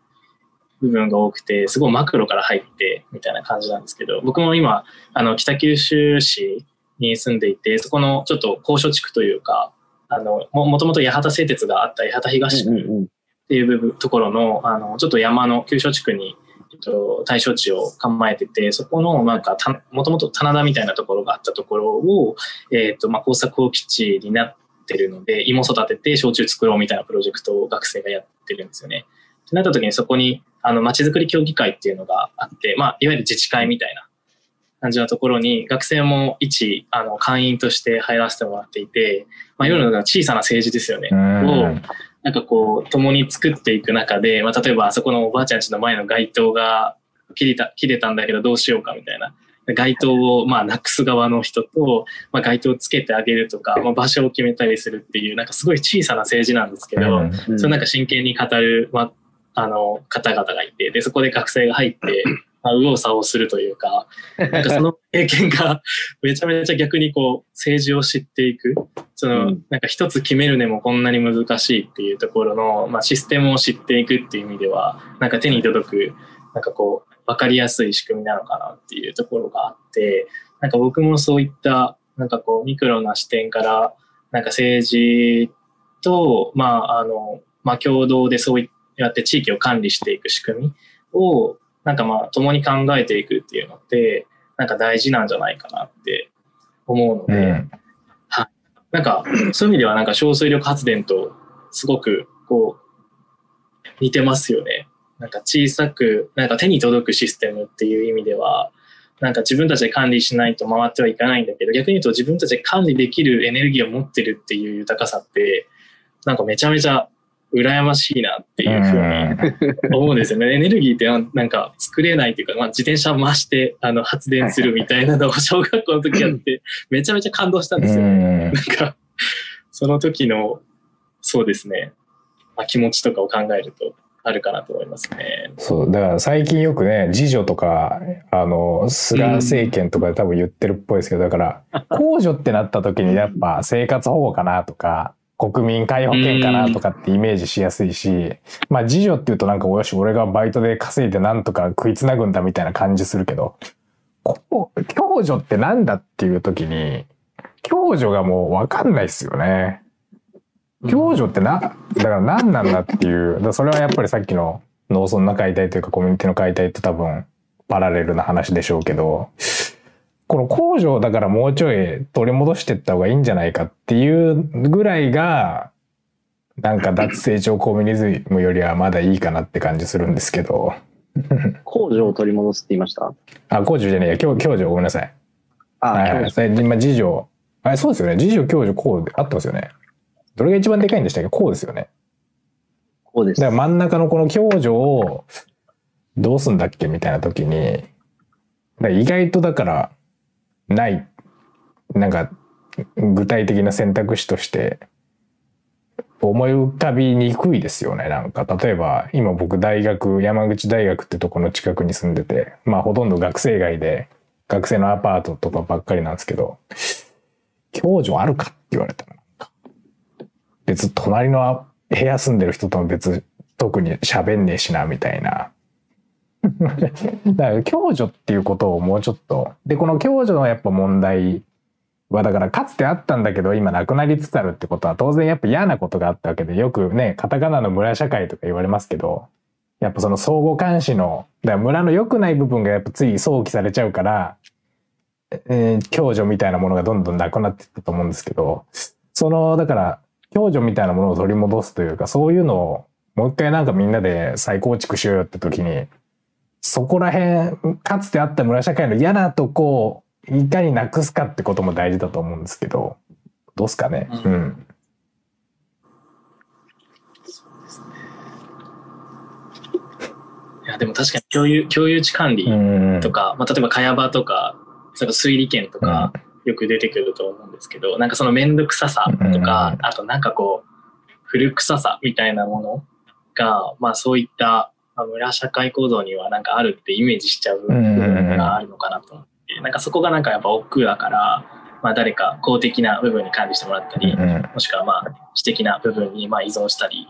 部分が多くて、すごいマクロから入ってみたいな感じなんですけど、僕も今、あの、北九州市に住んでいて、そこのちょっと高所地区というか、あの、ももともと八幡製鉄があった八幡東区っていう部分ところの、あの、ちょっと山の急所地区に、えっと、対象地を構えてて、そこの、なんか、たもともと棚田みたいなところがあったところを、えっと、まあ、工作放棄地になってるので、芋育てて焼酎作ろうみたいなプロジェクトを学生がやってるんですよね。ってなった時にそこに、あの、まちづくり協議会っていうのがあって、まあ、いわゆる自治会みたいな感じのところに学生も一あの会員として入らせてもらっていて、まあ、夜の小さな政治ですよね、をなんかこう共に作っていく中で、まあ、例えばあそこのおばあちゃんちの前の街灯が切れた切れたんだけどどうしようかみたいな街灯をまあなくす側の人と、まあ、街灯をつけてあげるとか、まあ、場所を決めたりするっていうなんかすごい小さな政治なんですけど、うん、それなんか真剣に語る、まあ、あの方々がいてでそこで学生が入って まあ、右往左往するというか、なんかその経験が めちゃめちゃ逆にこう政治を知っていく、その、なんか一つ決めるねもこんなに難しいっていうところの、まあ、システムを知っていくっていう意味では、なんか手に届く、なんかこう、わかりやすい仕組みなのかなっていうところがあって、なんか僕もそういった、なんかこう、ミクロな視点から、なんか政治と、まあ、あの、まあ、共同でそうやって地域を管理していく仕組みを、なんかまあ、共に考えていくっていうのって、なんか大事なんじゃないかなって思うので、うん、はい。なんか、そういう意味ではなんか小水力発電とすごくこう、似てますよね。なんか小さく、なんか手に届くシステムっていう意味では、なんか自分たちで管理しないと回ってはいかないんだけど、逆に言うと自分たちで管理できるエネルギーを持ってるっていう豊かさって、なんかめちゃめちゃ羨ましいなっていうふうに思うんですよね。エネルギーってなんか作れないっていうか、まあ、自転車回してあの発電するみたいなのを小学校の時やって、めちゃめちゃ感動したんですよ。なんか、その時の、そうですね、まあ、気持ちとかを考えると、あるかなと思いますね。そう、だから最近よくね、自助とか、あの、菅政権とかで多分言ってるっぽいですけど、だから、控除ってなった時にやっぱ生活保護かなとか、国民皆保険かなとかってイメージしやすいし、まあ自助っていうとなんかよし、俺がバイトで稼いでなんとか食いつなぐんだみたいな感じするけど、共助ってなんだっていう時に、共助がもうわかんないっすよね。共助ってな、だから何なんだっていう、それはやっぱりさっきの農村の解体というかコミュニティの解体と多分パラレルな話でしょうけど、この工場だからもうちょい取り戻していった方がいいんじゃないかっていうぐらいが、なんか脱成長コミュニズムよりはまだいいかなって感じするんですけど。工場を取り戻すって言いました？あ、工場じゃねえや、共共助ごめんなさい。あ、はい、はい。今、自助。あ、そうですよね。自助、共助、こうで合ってますよね。どれが一番でかいんでしたっけ？こうですよね。こうです。だから真ん中のこの共助をどうすんだっけみたいな時に、意外とだから、ない、なんか、具体的な選択肢として思い浮かびにくいですよね。なんか、例えば、今僕大学、山口大学ってとこの近くに住んでて、まあほとんど学生街で、学生のアパートとかばっかりなんですけど、共助あるかって言われたら、別、隣の部屋住んでる人とも別、特に喋んねえしな、みたいな。だから共助っていうことをもうちょっとでこの共助のやっぱ問題はだからかつてあったんだけど今なくなりつつあるってことは当然やっぱ嫌なことがあったわけでよくねカタカナの村社会とか言われますけどやっぱその相互監視のだから村の良くない部分がやっぱつい想起されちゃうから、えー、共助みたいなものがどんどんなくなっていったと思うんですけどそのだから共助みたいなものを取り戻すというかそういうのをもう一回なんかみんなで再構築しようよって時にそこら辺、かつてあった村社会の嫌なとこをいかになくすかってことも大事だと思うんですけど、どうすかね？うん。うん、そうですね。いや、でも確かに共有、共有地管理とか、まあ、例えば茅場とか、その推理権とか、よく出てくると思うんですけど、うん、なんかその面倒くささとか、あとなんかこう、古臭さみたいなものが、まあそういったまあ、村社会構造にはなんかあるってイメージしちゃう部分があるのかなと思って、なんかそこがなんかやっぱ億劫だから、まあ、誰か公的な部分に管理してもらったり、もしくはまあ私的な部分にまあ依存したり、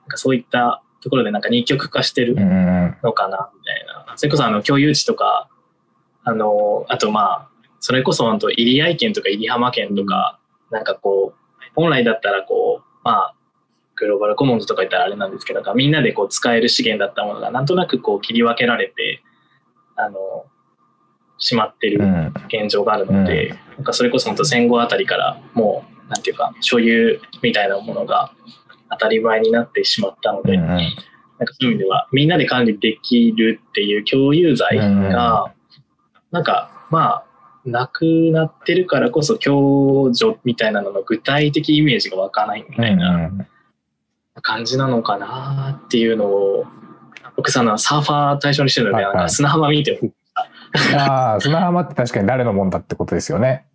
なんかそういったところでなんか二極化してるのかなみたいな。それこそあの共有地とか、あの、あとまあ、それこそ本当入合県とか入浜県とか、なんかこう、本来だったらこう、まあ、グローバルコモンズとか言ったらあれなんですけど、みんなでこう使える資源だったものがなんとなくこう切り分けられて、あの、しまってる現状があるので、うん、なんかそれこそ本当戦後あたりからもう、なんていうか、所有みたいなものが当たり前になってしまったので、うん、なんかそういう意味では、みんなで管理できるっていう共有罪が、なんかまあ、なくなってるからこそ共助みたいなのの具体的イメージが湧かないみたいな感じなのかなっていうのを、僕さ、サーファー対象にしてるので、なんか砂浜見ても。ああ、砂浜って確かに誰のもんだってことですよね。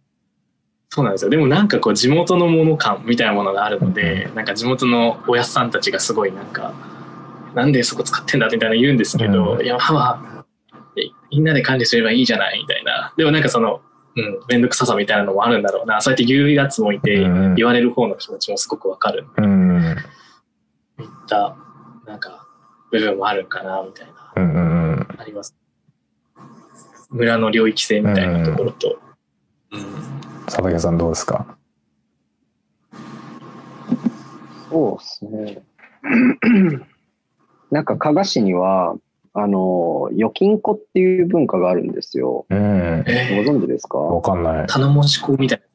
そうなんですよ。でもなんかこう地元のもの感みたいなものがあるので、なんか地元のおやすさんたちがすごいなんか、なんでそこ使ってんだみたいな言うんですけど、うん、いや、まあ、みんなで管理すればいいじゃないみたいな。でもなんかその、うん、めんどくささみたいなのもあるんだろうな。そうやって言うやつもいて、言われる方の気持ちもすごくわかる。うん。いった、なんか、部分もあるかな、みたいな。うんうんうん。あります。村の領域性みたいなところと。うん。佐竹さんどうですか？そうですね。なんか加賀市には、あの、預金庫っていう文化があるんですよ。うん。ご存知ですか？わかんない。頼もし庫みたいな。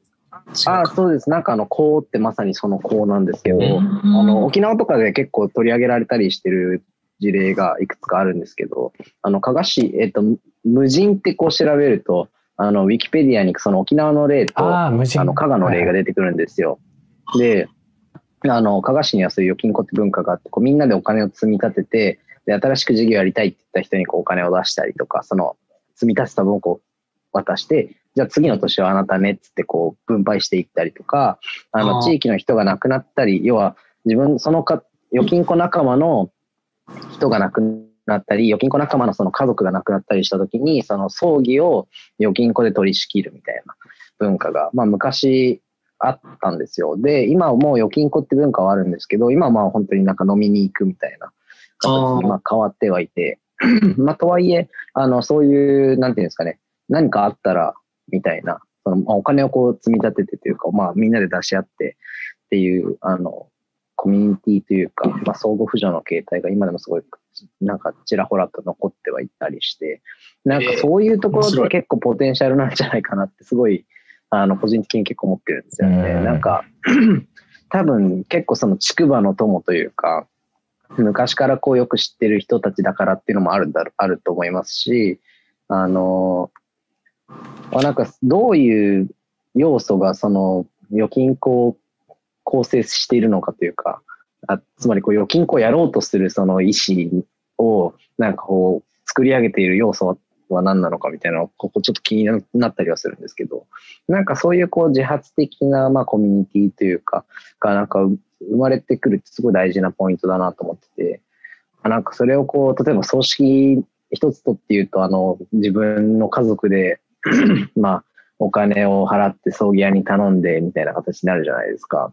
あそうです。なんかあの、こうってまさにそのこうなんですけど、あの、沖縄とかで結構取り上げられたりしてる事例がいくつかあるんですけど、あの、加賀市、えっと、無人ってこう調べると、あの、ウィキペディアにその沖縄の例と、あの、加賀の例が出てくるんですよ。で、あの、加賀市にはそういう預金庫って文化があって、こうみんなでお金を積み立てて、で、新しく事業やりたいって言った人にこうお金を出したりとか、その積み立てた分をこう渡して、じゃあ次の年はあなたねっつってこう分配していったりとか、あの地域の人が亡くなったり、要は自分、そのか預金庫仲間の人が亡くなったり、預金庫仲間のその家族が亡くなったりした時に、その葬儀を預金庫で取り仕切るみたいな文化が、まあ昔あったんですよ。で、今はもう預金庫って文化はあるんですけど、今はまあ本当になんか飲みに行くみたいな形にまあ変わってはいて、まあとはいえ、あの、そういう、なんていうんですかね、何かあったら、みたいな、そのまあ、お金をこう積み立ててというか、まあみんなで出し合ってっていう、あの、コミュニティというか、まあ相互扶助の形態が今でもすごい、なんかちらほらと残ってはいたりして、なんかそういうところって結構ポテンシャルなんじゃないかなってすごい、あの、個人的に結構思ってるんですよね。なんか、多分結構その筑波の友というか、昔からこうよく知ってる人たちだからっていうのもあるんだあると思いますし、あの、なんかどういう要素がその預金庫を構成しているのかというか、あつまりこう預金庫をやろうとするその意思をなんかこう作り上げている要素は何なのかみたいなここちょっと気になったりはするんですけど、なんかそういうこう自発的なまあコミュニティというか、がなんか生まれてくるってすごい大事なポイントだなと思ってて、なんかそれをこう、例えば葬式一つとっていうと、あの、自分の家族で まあ、お金を払って葬儀屋に頼んでみたいな形になるじゃないですか。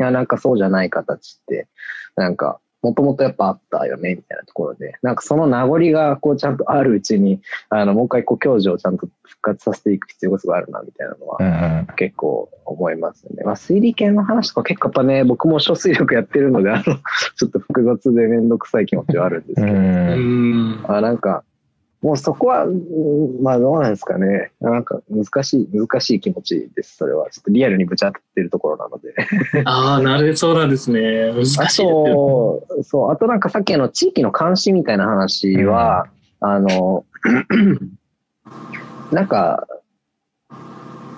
いや、なんかそうじゃない形って、なんか、もともとやっぱあったよね、みたいなところで、なんかその名残がこうちゃんとあるうちに、あの、もう一回こう教授をちゃんと復活させていく必要がすごいあるな、みたいなのは、結構思いますね。まあ、推理系の話とか結構やっぱね、僕も小水力やってるので、あの、ちょっと複雑でめんどくさい気持ちはあるんですけど、あなんか、もうそこは、まあどうなんですかね。なんか難しい、難しい気持ちです、それは。ちょっとリアルにぶち当たってるところなので。ああ、なるそうなんですね。難しいですよ、ね。そう、あとなんかさっきの地域の監視みたいな話は、うん、あの、なんか、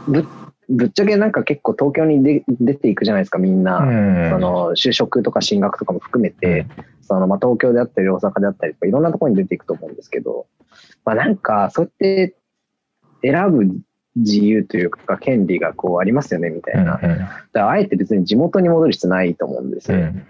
ぶぶっちゃけなんか結構東京にで出ていくじゃないですか、みんな。うん、その就職とか進学とかも含めて、そのまあ東京であったり大阪であったりとかいろんなところに出ていくと思うんですけど、まあなんかそうやって選ぶ自由というか権利がこうありますよねみたいな。うんうん、だからあえて別に地元に戻る必要ないと思うんですよ。うん、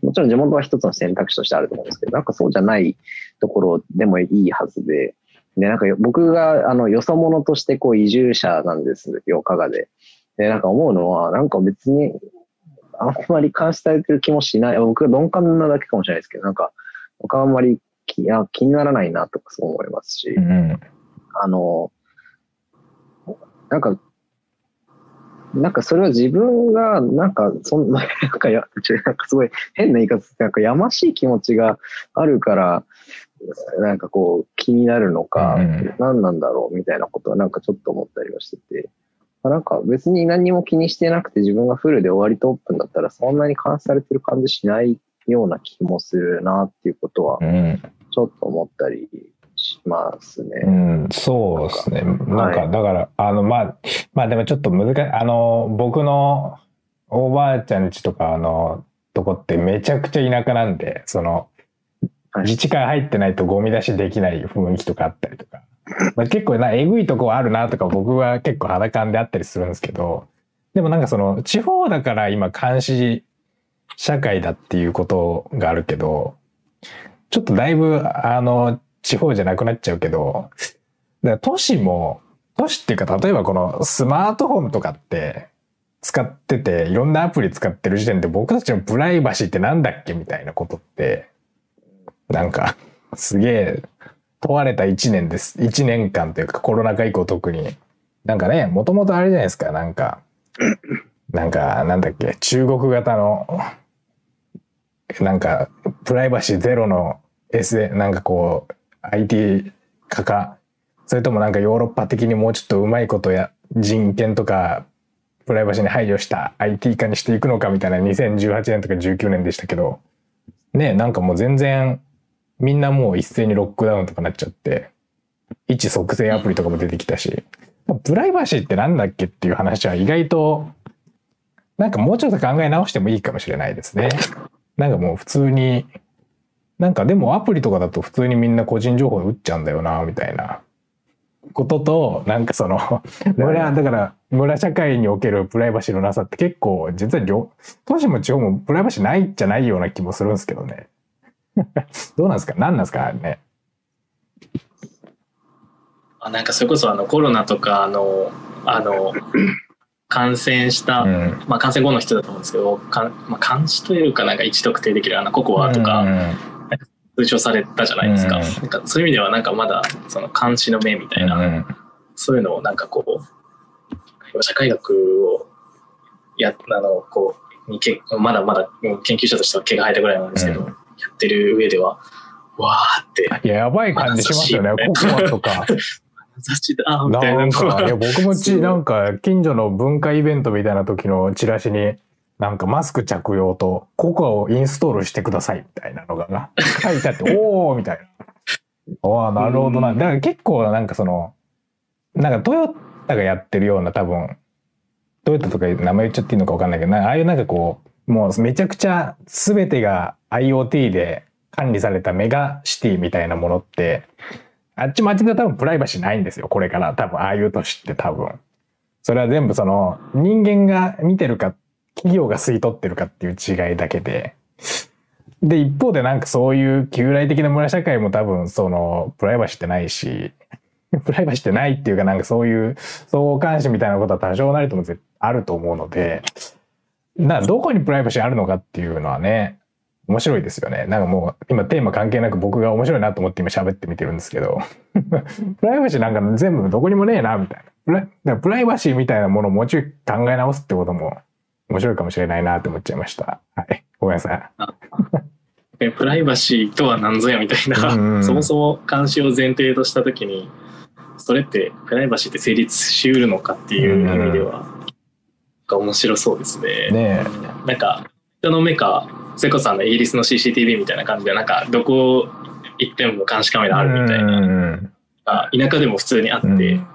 もちろん地元は一つの選択肢としてあると思うんですけど、なんかそうじゃないところでもいいはずで、で、なんか僕があのよそ者としてこう移住者なんですよ、加賀で。で、なんか思うのは、なんか別にあんまり監視されてる気もしない。僕は鈍感なだけかもしれないですけど、なんか、僕はあんまり気や気にならないなとかそう思いますし、うん、あの、なんか、なんかそれは自分が、なんか、そんな、なんかや、なんかすごい変な言い方なんかやましい気持ちがあるから、なんかこう気になるのか、うん、何なんだろうみたいなことはなんかちょっと思ったりはしてて、なんか別に何も気にしてなくて自分がフルで終わりとオープンだったらそんなに監視されてる感じしないような気もするなっていうことはちょっと思ったりきますね。うん、そうですね。なんか、はいだから、あの、まあ、まあでもちょっと難しい。あの、僕のおばあちゃん家とか、あの、とこってめちゃくちゃ田舎なんで、その、はい自治会入ってないとゴミ出しできない雰囲気とかあったりとか。まあ、結構な、えぐいとこあるなとか僕は結構肌感であったりするんですけど、でもなんかその、地方だから今監視社会だっていうことがあるけど、ちょっとだいぶ、あの、地方じゃなくなっちゃうけど、だから都市も、都市っていうか、例えばこのスマートフォンとかって使ってて、いろんなアプリ使ってる時点で僕たちのプライバシーってなんだっけみたいなことって、なんか、すげえ問われた1年です。1年間というかコロナ禍以降特に。なんかね、もともとあれじゃないですか、なんか、なんか、なんだっけ、中国型の、なんか、プライバシーゼロの S、なんかこう、IT 化か、それともなんかヨーロッパ的にもうちょっとうまいことや、人権とか、プライバシーに配慮した IT 化にしていくのかみたいな2018年とか19年でしたけど、ね、なんかもう全然、みんなもう一斉にロックダウンとかなっちゃって、位置測定アプリとかも出てきたし、プライバシーってなんだっけっていう話は意外と、なんかもうちょっと考え直してもいいかもしれないですね。なんかもう普通に、なんかでもアプリとかだと普通にみんな個人情報打っちゃうんだよな、みたいなことと、なんかその、村、だから村社会におけるプライバシーのなさって結構、実は両、都市も地方もプライバシーないじゃないような気もするんですけどね。どうなんですか？何なんですか？ね。あなんかそれこそあのコロナとかあのあの感染した、うん。まあ、感染後の人だと思うんですけどかん、まあ、監視というかなんか位置特定できるあのココアとか通称されたじゃないですか,、うん。なんかそういう意味ではなんかまだその監視の目みたいな、うん。うんそういうのをなんかこう社会学をやあのこうにけまだまだうん研究者としては毛が生えたぐらいなんですけど、うんやってる上ではわーっていや、やばい感じしますよね。ココアとか。雑誌だあみたいななんか、い や僕もち、なんか、近所の文化イベントみたいな時のチラシに、なんかマスク着用とココアをインストールしてくださいみたいなのがな書いてあって、おーみたいな。おーなるほどな。だから結構なんかその、なんかトヨタがやってるような多分、トヨタとか名前言っちゃっていいのか分かんないけど、なああいうなんかこう、もうめちゃくちゃ全てが IoT で管理されたメガシティみたいなものって、あっちもあっちで多分プライバシーないんですよ。これから多分ああいう都市って多分。それは全部その人間が見てるか企業が吸い取ってるかっていう違いだけで。で、一方でなんかそういう旧来的な村社会も多分そのプライバシーってないし、プライバシーってないっていうかなんかそういう相互監視みたいなことは多少なりともあると思うので、な、どこにプライバシーあるのかっていうのはね、面白いですよね。なんかもう今テーマ関係なく僕が面白いなと思って今喋ってみてるんですけど、プライバシーなんか全部どこにもねえな、みたいな。プライバシーみたいなものをもうちょい考え直すってことも面白いかもしれないなって思っちゃいました。はい。ごめんなさい。えプライバシーとは何ぞやみたいな、うんうんそもそも監視を前提とした時にそれってプライバシーって成立しうるのかっていう意味では、なんか面白そうですね。ねなんか人の目かそれこそあのイギリスの CCTV みたいな感じでなんかどこ行っても監視カメえ。ラあるみたいな、うんあ田舎でも普通にあって、うん。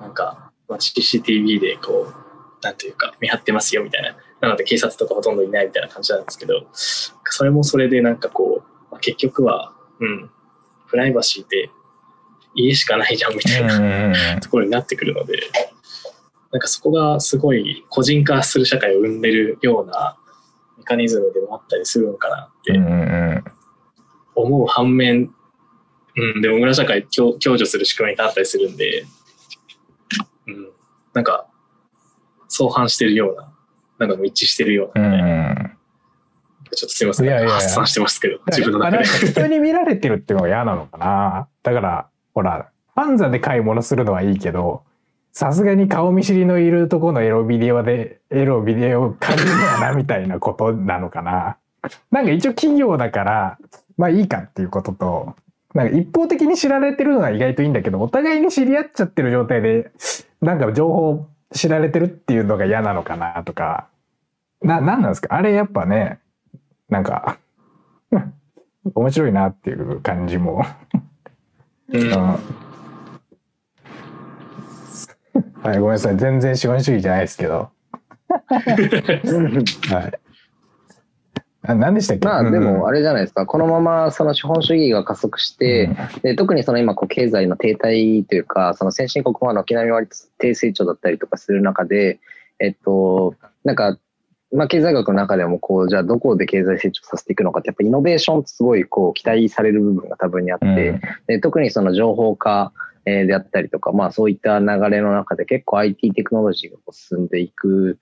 なんか、まあ、CCTV でこうなんていうか見張ってますよみたいな。なので警察とかほとんどいないみたいな感じなんですけどそれもそれでなんかこうまあ結局はうんプライバシーって家しかないじゃんみたいな、うん。ところになってくるのでなんかそこがすごい個人化する社会を生んでるようなメカニズムでもあったりするのかなって思う反面、うん、でも村社会共共助する仕組みがあったりするんで、うん、なんか相反してるようななんかも一致してるよううな、ん。ちょっとすいませんいやいやいや発散してますけど自分のあ中でなんか人に見られてるっていうのが嫌なのかな。だから、ほら、ファンザで買い物するのはいいけど、さすがに顔見知りのいるところのエロビデオで、エロビデオを借りるのやな、みたいなことなのかな。なんか一応企業だから、まあいいかっていうことと、なんか一方的に知られてるのは意外といいんだけど、お互いに知り合っちゃってる状態で、なんか情報知られてるっていうのが嫌なのかなとか、な、なんなんですか？あれやっぱね、なんか、面白いなっていう感じも。うん はい、ごめんなさい。全然資本主義じゃないですけど。はい。あ何でしたっけ？まあでもあれれじゃないですか、このままその資本主義が加速して、で特にその今こう経済の停滞というか、その先進国は軒並み割と低成長だったりとかする中で、えっと、なんか、まあ、経済学の中でもこう、じゃあどこで経済成長させていくのかって、やっぱイノベーションってすごいこう期待される部分が多分にあって、うんで特にその情報化えーであったりとか、まあそういった流れの中で結構 IT テクノロジーが進んでいく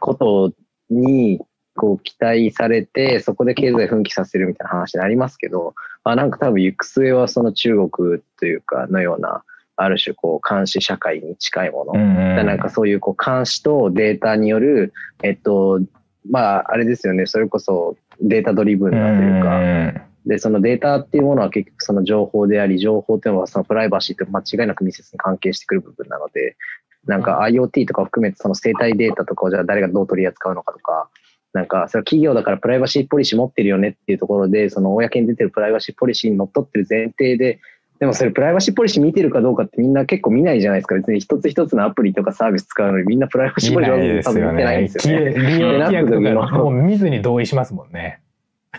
ことにこう期待されて、そこで経済奮起させるみたいな話になりますけど、まあなんか多分行く末はその中国というかのような、ある種こう監視社会に近いもの。なんかそういうこう監視とデータによる、えっと、まああれですよね、それこそデータドリブンなというか、うんで、そのデータっていうものは結局その情報であり、情報っていうのはそのプライバシーと間違いなく密接に関係してくる部分なので、なんか IoT とかを含めてその生態データとかをじゃあ誰がどう取り扱うのかとか、なんかそれは企業だからプライバシーポリシー持ってるよねっていうところで、その公に出てるプライバシーポリシーにのっとってる前提で、でもそれプライバシーポリシー見てるかどうかってみんな結構見ないじゃないですか。別に一つ一つのアプリとかサービス使うのにみんなプライバシーポリシーを多分見てないんですよね。利用規約とでなった時のかもう見ずに同意しますもんね。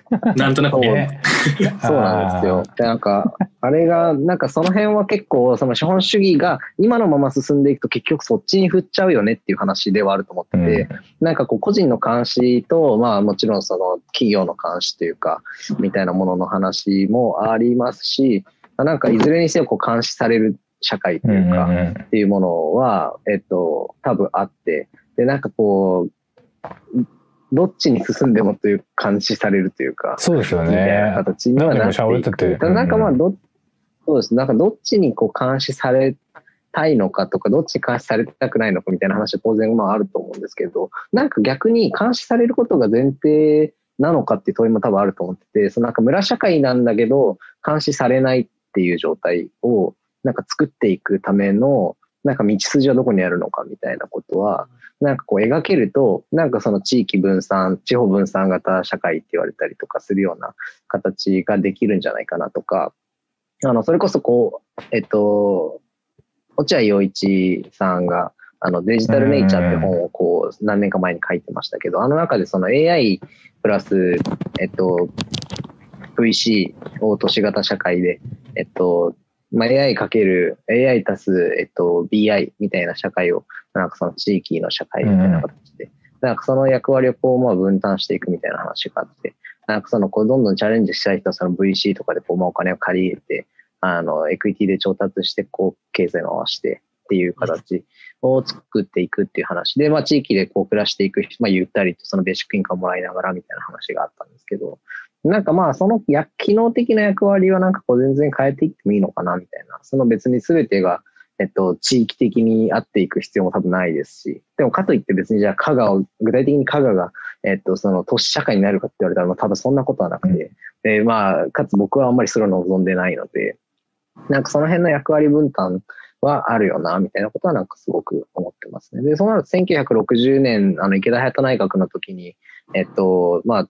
なんとなくね。そうなんですよ。でなんか、あれが、なんかその辺は結構、その資本主義が今のまま進んでいくと結局そっちに振っちゃうよねっていう話ではあると思ってて、なんかこう個人の監視と、まあもちろんその企業の監視というか、みたいなものの話もありますし、なんかいずれにせよこう監視される社会というか、うんうんっていうものは、えっと、多分あって、で、なんかこう、どっちに進んでもという監視されるというか、そうですよみたいなね。形にはなっていなんか今喋っててく。ただなんかまあど、そうです。なんかどっちにこう監視されたいのかとか、どっちに監視されたくないのかみたいな話は当然まああると思うんですけど、なんか逆に監視されることが前提なのかっていう問いも多分あると思ってて、そのなんか村社会なんだけど、監視されないっていう状態をなんか作っていくための、なんか道筋はどこにあるのかみたいなことは、なんかこう描けると、なんかその地域分散、地方分散型社会って言われたりとかするような形ができるんじゃないかなとか、あの、それこそこう、えっと、落合陽一さんが、あの、デジタルネイチャーって本をこう、何年か前に書いてましたけど、あの中でその AI プラス、えっと、VC を都市型社会で、えっと、まあ、AI かける AI 足す、えっと、BI みたいな社会を、なんかその地域の社会みたいな形で、なんかその役割をこう、まあ分担していくみたいな話があって、なんかその、こう、どんどんチャレンジしたい人はその VC とかでこう、まあお金を借り入れて、あの、エクイティで調達して、こう、経済を回してっていう形を作っていくっていう話で、まあ地域でこう暮らしていく、まあゆったりとそのベーシックインカムもらいながらみたいな話があったんですけど、なんかまあそのや機能的な役割はなんかこう全然変えていってもいいのかなみたいな、その別に全てが、えっと、地域的に合っていく必要も多分ないですし、でもかといって別にじゃあ加賀を、具体的に加賀が、えっと、その都市社会になるかって言われたら、まあ多分そんなことはなくて、で、まあ、かつ僕はあんまりそれを望んでないので、なんかその辺の役割分担はあるよな、みたいなことはなんかすごく思ってますね。で、そうなると1960年、あの、池田隼人内閣の時に、えっと、まあ、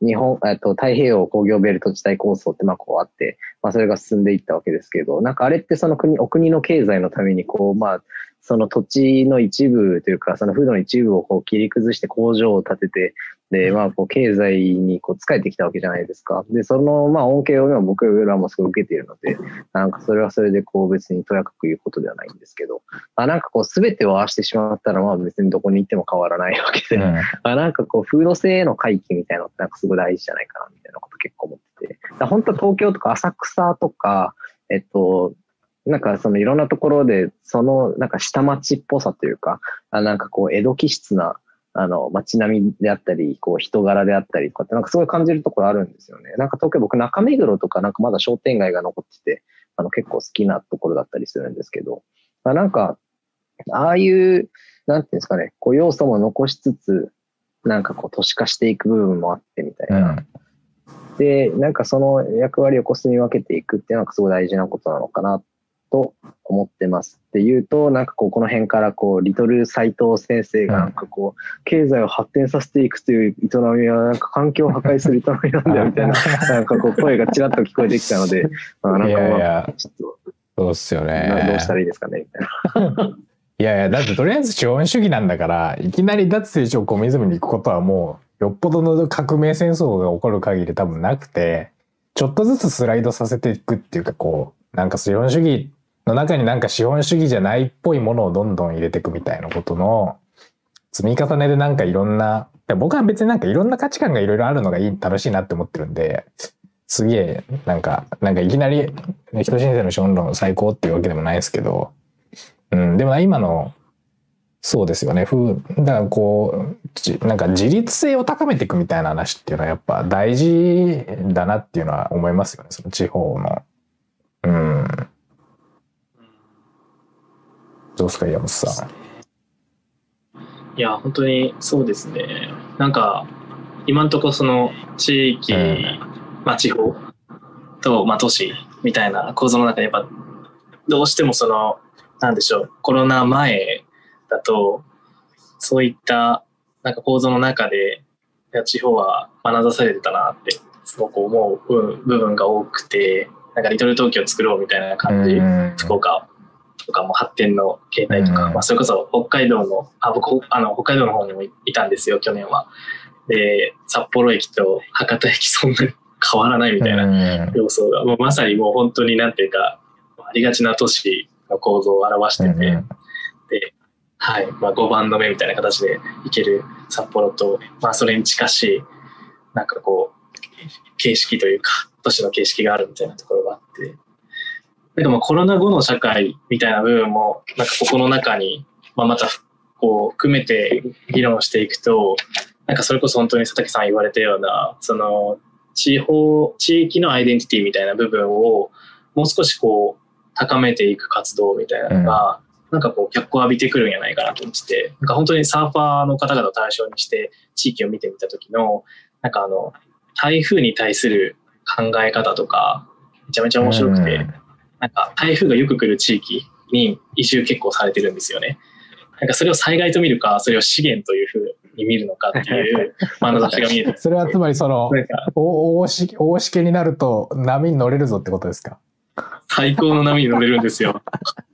日本、えっと、太平洋工業ベルト地帯構想ってまあこうあって、まあそれが進んでいったわけですけど、なんかあれってその国、お国の経済のためにこう、まあ、その土地の一部というか、その風土の一部をこう切り崩して工場を建てて、で、まあ、こう、経済にこう、使えてきたわけじゃないですか。で、その、まあ、恩恵を今僕らもすごい受けているので、なんかそれはそれでこう、別にとやかく言うことではないんですけど、あなんかこう、すべてを合わせてしまったら、まあ、別にどこに行っても変わらないわけで、うんあなんかこう、風土性への回帰みたいなのってなんかすごい大事じゃないかな、みたいなこと結構思ってて。本当は東京とか浅草とか、えっと、なんかそのいろんなところで、そのなんか下町っぽさというか、あなんかこう、江戸気質な、あの、街並みであったり、こう、人柄であったりとかって、なんかすごい感じるところあるんですよね。なんか東京僕中目黒とかなんかまだ商店街が残ってて、あの結構好きなところだったりするんですけど、あなんか、ああいう、なんていうんですかね、こう要素も残しつつ、なんかこう都市化していく部分もあってみたいうな。んで、なんかその役割をこう住み分けていくっていうのがすごい大事なことなのかなっと思ってますっていうと、なんかこう、この辺からこう、リトル斎藤先生がなんかこう、経済を発展させていくという営みは、なんか環境を破壊する営みなんだよみたいな、なんかこう、声がちらっと聞こえてきたので、まあ、なんかまあ、いやいやちょっと、そうっすよね。などうしたらいいですかねみたいな。いやいや、だってとりあえず資本主義なんだから、いきなり脱成長コミュニズムに行くことはもう、よっぽどの革命戦争が起こる限り多分なくて、ちょっとずつスライドさせていくっていうか、こう、なんか資本主義の中になんか資本主義じゃないっぽいものをどんどん入れていくみたいなことの積み重ねでなんかいろんな、僕は別になんかいろんな価値観がいろいろあるのがいい、楽しいなって思ってるんで、すげえ、なんか、なんかいきなり、人申請の資本論最高っていうわけでもないですけど、うん、でも今の、そうですよね。ふうだからこう、なんか自立性を高めていくみたいな話っていうのはやっぱ大事だなっていうのは思いますよね。その地方の。うん。どうですか、山本さん。いや、本当にそうですね。なんか、今のところその地域、うんまあ地方と、まあ都市みたいな構造の中でやっぱ、どうしてもその、なんでしょう、コロナ前だと、そういったなんか構造の中で、いや地方は学ばされてたなって、すごく思う部部分が多くて、なんかリトル東京を作ろうみたいな感じ、うん福岡とかも発展の形態とか、うん。まあ、それこそ北海道のあ僕あの北海道の方にもいたんですよ去年は。で札幌駅と博多駅そんなに変わらないみたいなうん。様相が、もうまさにもう本当になんていうかありがちな都市の構造を表してて、うん。で、はい。まあ、5番の目みたいな形で行ける札幌と、まあ、それに近しいなんかこう形式というか都市の形式があるみたいなところがあってなんかまあコロナ後の社会みたいな部分もなんかここの中に、まあ、またこう含めて議論していくとなんかそれこそ本当に佐竹さん言われたようなその地方地域のアイデンティティみたいな部分をもう少しこう高めていく活動みたいなのが、なんかこう脚光を浴びてくるんじゃないかなと思っててなんか本当にサーファーの方々を対象にして地域を見てみた時のなんかあの台風に対する考え方とかめちゃめちゃ面白くて、うんなんか台風がよく来る地域に移住結構されてるんですよね。なんかそれを災害と見るか、それを資源というふうに見るのかっていう眼差しが見えて それはつまりその、大しけになると波に乗れるぞってことですか？最高の波に乗れるんですよ。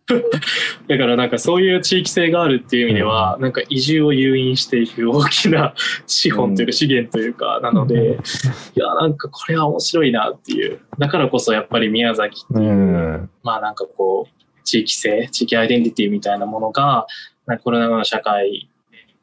だからなんかそういう地域性があるっていう意味では、なんか移住を誘引していく大きな資本というか資源というかなので、いやなんかこれは面白いなっていう。だからこそやっぱり宮崎ってういう、ん。まあなんかこう、地域性、地域アイデンティティみたいなものが、なんかコロナ後の社会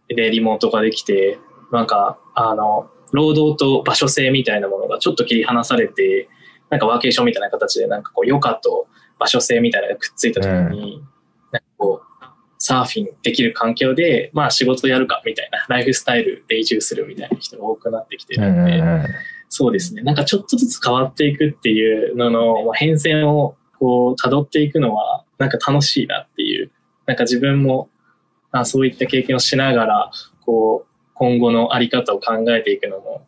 でリモートができて、なんか、あの、労働と場所性みたいなものがちょっと切り離されて、なんかワーケーションみたいな形で、なんかこう、余暇と場所性みたいなのがくっついた時に、なんかこう、サーフィンできる環境で、まあ仕事やるかみたいな、ライフスタイルで移住するみたいな人が多くなってきてうるんで、んそうですね。なんかちょっとずつ変わっていくっていうののまあ変遷をこう辿っていくのはなんか楽しいなっていう。なんか自分もあそういった経験をしながらこう今後のあり方を考えていくのも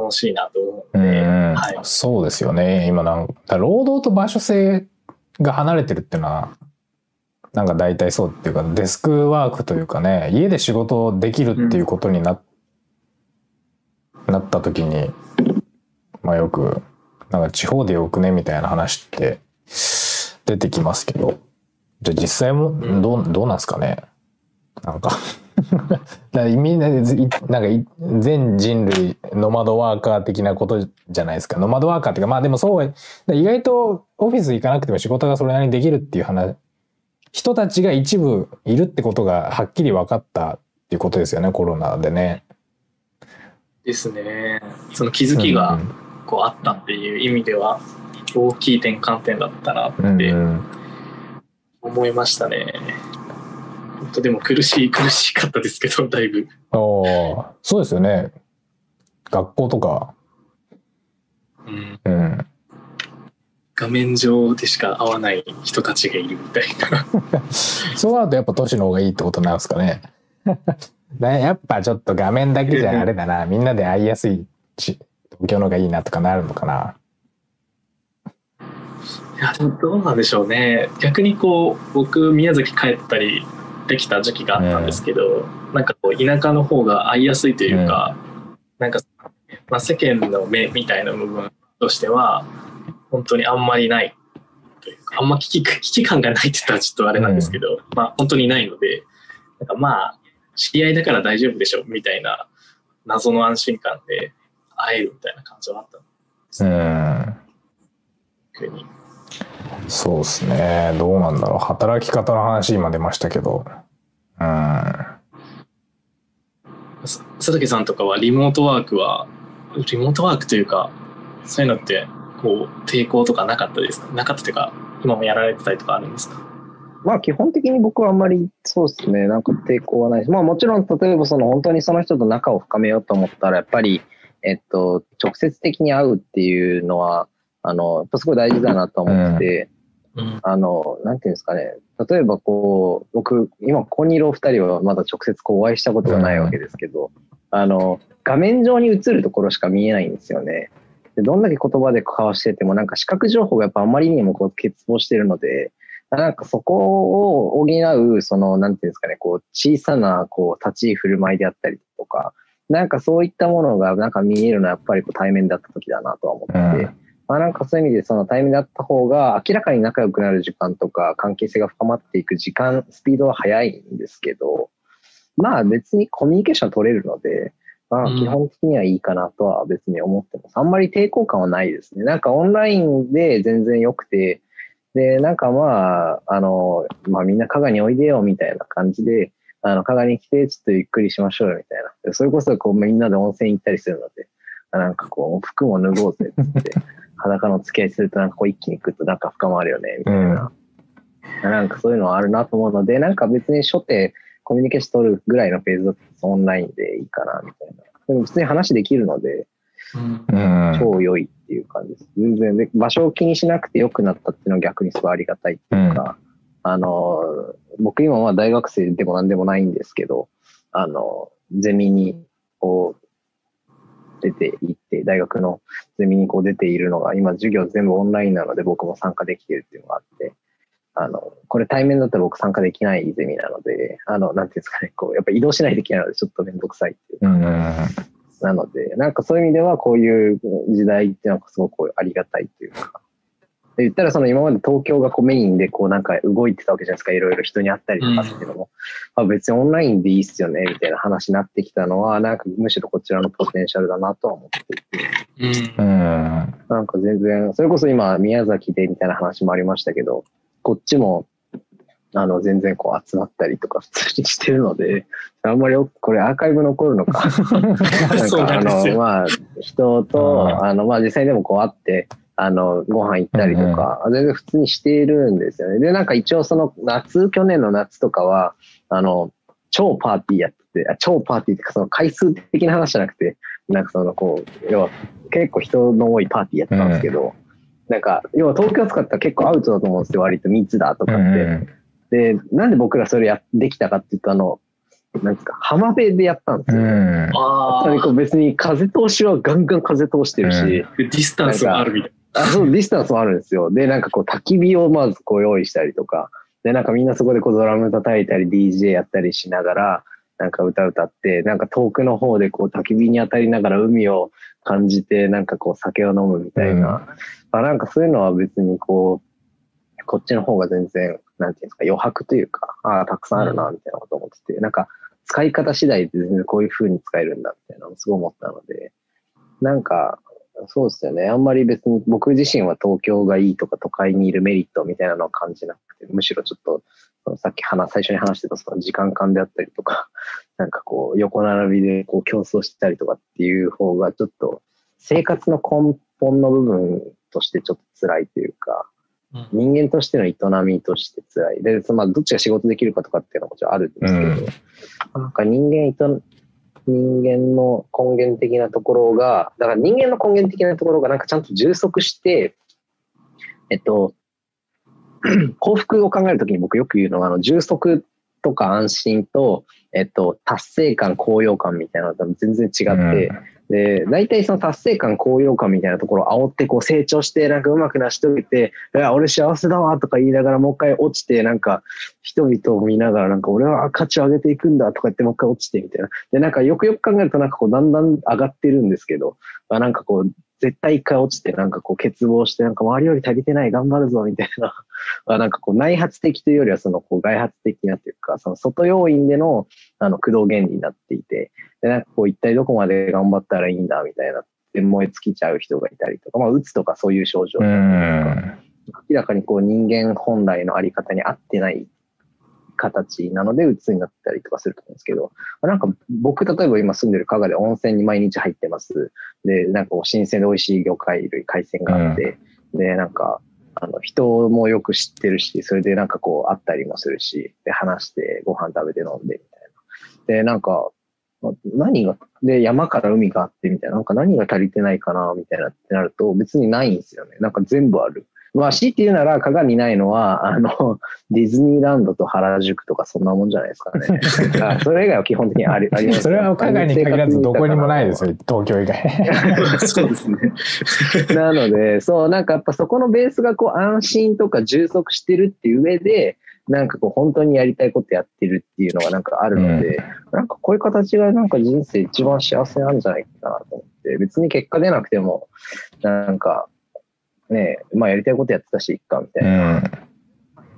楽しいなと思ううので、んはい。そうですよね。今なん労働と場所性が離れてるっていうのは、なんか大体そうっていうか、デスクワークというかね、家で仕事できるっていうことにな,、なった時に、まあよく、なんか地方でよくねみたいな話って出てきますけど、じゃあ実際もどう、どうなんですかね。なんか だからみんなでなんかい全人類ノマドワーカー的なことじゃないですかノマドワーカーっていうかまあでもそう意外とオフィス行かなくても仕事がそれなりにできるっていう話人たちが一部いるってことがはっきり分かったっていうことですよねコロナでね。ですね。その気づきがこうあったっていう意味では大きい転換点だったなうんってうん思いましたね。本当でも苦しい苦しかったですけど だいぶ。おーそうですよね学校とか、うんうん、画面上でしか会わない人たちがいるみたいな。そうなるとやっぱ都市の方がいいってことなんですかね。だやっぱちょっと画面だけじゃあれだな。みんなで会いやすいし、東京の方がいいなとかなるのかな。いや、でもどうなんでしょうね。逆にこう、僕、宮崎帰ったりできた時期があったんですけど、なんかこう、田舎の方が会いやすいというか、なんか、まあ、世間の目みたいな部分としては、本当にあんまりないというか、あんま危機危機感がないって言ったらちょっとあれなんですけど、まあ本当にないので、なんかまあ、知り合いだから大丈夫でしょみたいな謎の安心感で会えるみたいな感じはあったんですね。そうですね。どうなんだろう。働き方の話今出ましたけど。うん。さ佐竹さんとかはリモートワークは、リモートワークというか、そういうのって、こう、抵抗とかなかったですか？なかったというか、今もやられてたりとかあるんですか？まあ基本的に僕はあんまりそうですね、なんか抵抗はないし、まあもちろん例えばその本当にその人と仲を深めようと思ったら、やっぱり、えっと、直接的に会うっていうのは、あの、すごい大事だなと思ってて、うん。あの、なんていうんですかね、例えばこう、僕、今ここにいるお二人はまだ直接こうお会いしたことがないわけですけど、あの、画面上に映るところしか見えないんですよね。でどんだけ言葉で交わしてても、なんか視覚情報がやっぱあまりにもこう欠乏してるので、なんかそこを補う、その、なんていうんですかね、こう、小さな、こう、立ち居振る舞いであったりとか、なんかそういったものがなんか見えるのはやっぱりこう対面だった時だなとは思ってて、うんまあなんかそういう意味でその対面だった方が明らかに仲良くなる時間とか関係性が深まっていく時間、スピードは速いんですけど、まあ別にコミュニケーション取れるので、まあうん基本的にはいいかなとは別に思ってます。あんまり抵抗感はないですね。なんかオンラインで全然良くて、で、なんかまあ、あの、まあみんな加賀においでよみたいな感じで、あの、加賀に来てちょっとゆっくりしましょうよみたいな。でそれこそこうみんなで温泉行ったりするので、なんかこう服も脱ごうぜって、裸の付き合いするとなんかこう一気にグッと仲深まるよね、みたいな。なんかそういうのはあるなと思うので、なんか別に初手コミュニケーション取るぐらいのフェーズだとオンラインでいいかな、みたいな。でも普通に話できるので、うんうん。超良いっていう感じです。全然で、場所を気にしなくて良くなったっていうのは逆にすごいありがたいっていうか、あの、僕今は大学生でも何でもないんですけど、あの、ゼミにこう、出ていって、大学のゼミにこう出ているのが、今授業全部オンラインなので僕も参加できてるっていうのがあって、あの、これ対面だったら僕参加できないゼミなので、あの、なんていうんですかね、こう、やっぱ移動しないといけないのでちょっとめんどくさいっていうか、うん。なので、なんかそういう意味ではこういう時代っていうのはすごくありがたいというか。で言ったらその今まで東京がこうメインでこうなんか動いてたわけじゃないですか。いろいろ人に会ったりとかっていうのも。あ別にオンラインでいいっすよね、みたいな話になってきたのは、なんかむしろこちらのポテンシャルだなとは思っていて。うんうん。なんか全然、それこそ今宮崎でみたいな話もありましたけど、こっちも、あの、全然こう集まったりとか普通にしてるので、あんまりよこれアーカイブ残るのか。なんそうか、あの、なんですよ。まあ、人と、うんあの、まあ、実際でもこう会って、あの、ご飯行ったりとか、全然普通にしているんですよね。で、なんか一応その夏、去年の夏とかは、あの、超パーティーやってて、あ超パーティーってか、その回数的な話じゃなくて、なんかその、こう、要は、結構人の多いパーティーやってたんですけど、なんか、要は東京使ったら結構アウトだと思うんですよ、割と密だとかって。で、なんで僕らそれやできたかっていうと、あの、なんですか、浜辺でやったんですよ。うん。あやっぱりこう別に風通しはガンガン風通してるし、うんあ、ディスタンスがあるみたいあそう、ディスタンスもあるんですよ。で、なんかこう焚き火をまずこう用意したりとか、で、なんかみんなそこでこうドラム叩いたり DJ やったりしながら、なんか歌歌って、なんか遠くの方でこう焚き火に当たりながら海を感じて、なんかこう酒を飲むみたいな。あなんかそういうのは別にこう、こっちの方が全然、なんていうんですか、余白というか、ああ、たくさんあるな、みたいなこと思ってて、なんか使い方次第で全然こういう風に使えるんだ、みたいなのをすごい思ったので、なんか、そうですよね。あんまり別に僕自身は東京がいいとか都会にいるメリットみたいなのを感じなくて、むしろちょっと、そのさっき話、最初に話してたその時間感であったりとか、なんかこう横並びでこう競争したりとかっていう方がちょっと生活の根本の部分としてちょっと辛いというか、な。人間としての営みとして辛い。で、そのまあ、どっちが仕事できるかとかっていうのはもちろんあるんですけど、なんか人間営、人間の根源的なところが、だから人間の根源的なところがなんかちゃんと充足して、えっと、幸福を考えるときに僕よく言うのは、あの、充足とか安心と、えっと、達成感、高揚感みたいなのと全然違って、で、大体その達成感、高揚感みたいなところを煽ってこう成長して、なんかうまく成し遂げて、いや、俺幸せだわとか言いながらもう一回落ちて、なんか人々を見ながらなんか俺は価値を上げていくんだとか言ってもう一回落ちてみたいな。で、なんかよくよく考えるとなんかこうだんだん上がってるんですけど、まあ、なんかこう絶対一回落ちて、なんかこう欠乏して、なんか周りより足りてない、頑張るぞ、みたいな。なんかこう内発的というよりは、そのこう外発的なというか、その外要因での、あの、駆動原理になっていて、で、なんかこう一体どこまで頑張ったらいいんだ、みたいな。で、燃え尽きちゃう人がいたりとか、まあ、うつとかそういう症状とか、明らかにこう人間本来のあり方に合ってない形なので、鬱になったりとかすると思うんですけど、なんか僕、例えば今住んでる加賀で温泉に毎日入ってます。で、なんかこう新鮮で美味しい魚介類、海鮮があって、うん、で、なんか、あの、人もよく知ってるし、それでなんかこう会ったりもするし、で、話してご飯食べて飲んでみたいな。で、なんか、何が、で、山から海があってみたいな、なんか何が足りてないかな、みたいなってなると、別にないんですよね。なんか全部ある。まあ、強いて言うなら、鏡ないのは、あの、ディズニーランドと原宿とかそんなもんじゃないですかね。それ以外は基本的にあり あります。それは鏡に限らずどこにもないですよ、東京以外。そうですね。なので、そう、なんかやっぱそこのベースがこう安心とか充足してるっていう上で、なんかこう本当にやりたいことやってるっていうのがなんかあるので、うん、なんかこういう形がなんか人生一番幸せなんじゃないかなと思って、別に結果出なくても、なんかね、まあやりたいことやってたし、いっか、みたいな。うん、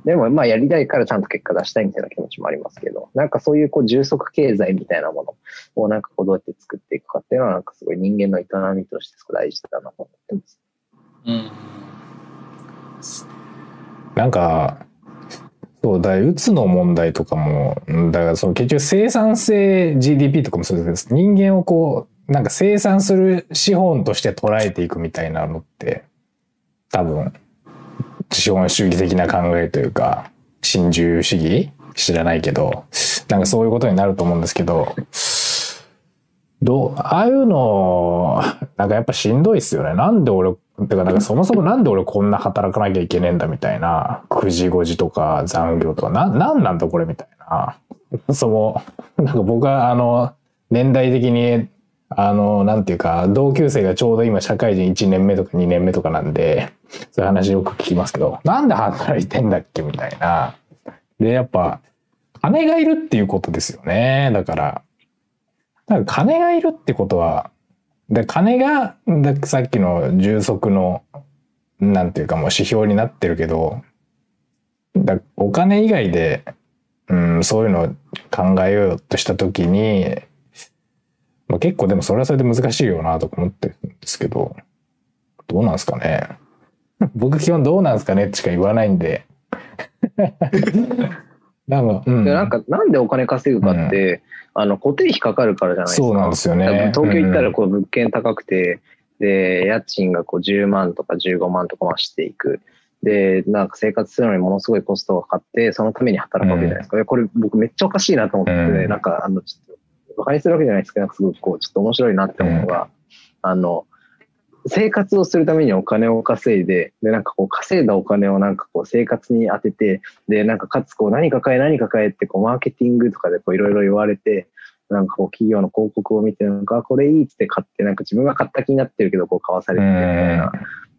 でも、まあやりたいからちゃんと結果出したいみたいな気持ちもありますけど、なんかそういうこう充足経済みたいなものをなんかこうどうやって作っていくかっていうのはなんかすごい人間の営みとしてすごい大事だなと思ってます。うん。なんか、そうだ、うつの問題とかも、だからその結局生産性 GDP とかもそうですけど、人間をこう、なんか生産する資本として捉えていくみたいなのって、多分、資本主義的な考えというか、新自由主義？知らないけど、なんかそういうことになると思うんですけど、どう、ああいうの、なんかやっぱしんどいっすよね。なんで俺、てかなんかそもそもなんで俺こんな働かなきゃいけねえんだみたいな、9時5時とか残業とか、な、なんなんだこれみたいな。その、なんか僕はあの、年代的にあの、なんていうか、同級生がちょうど今社会人1年目とか2年目とかなんで、そういう話よく聞きますけど、なんで働いてんだっけ？みたいな。で、やっぱ、金がいるっていうことですよね。だから、だから金がいるってことは、で金が、さっきの充足の、なんていうかもう指標になってるけど、だお金以外で、うん、そういうのを考えようとしたときに、まあ、結構でもそれはそれで難しいよなと思ってるんですけど、どうなんですかね？僕基本どうなんですかねってしか言わないんで。なんか、うん、なんか、なんでお金稼ぐかって、うん、あの、固定費かかるからじゃないですか。そうなんですよね。東京行ったらこう物件高くて、うん、で、家賃がこう10万とか15万とか増していく。で、なんか生活するのにものすごいコストがかかって、そのために働くわけじゃないですか。うん、これ僕めっちゃおかしいなと思って、ね、なんかあの、ちょっと馬鹿にするわけじゃないですけど、すごくこう、ちょっと面白いなって思うのが、あの、生活をするためにお金を稼いで、で、なんかこう稼いだお金をなんかこう生活に当てて、で、なんかかつこう何か買え何か買えってこうマーケティングとかでこういろいろ言われて、なんかこう企業の広告を見て、なんかこれいいって買って、なんか自分が買った気になってるけどこう買わされてみたいな。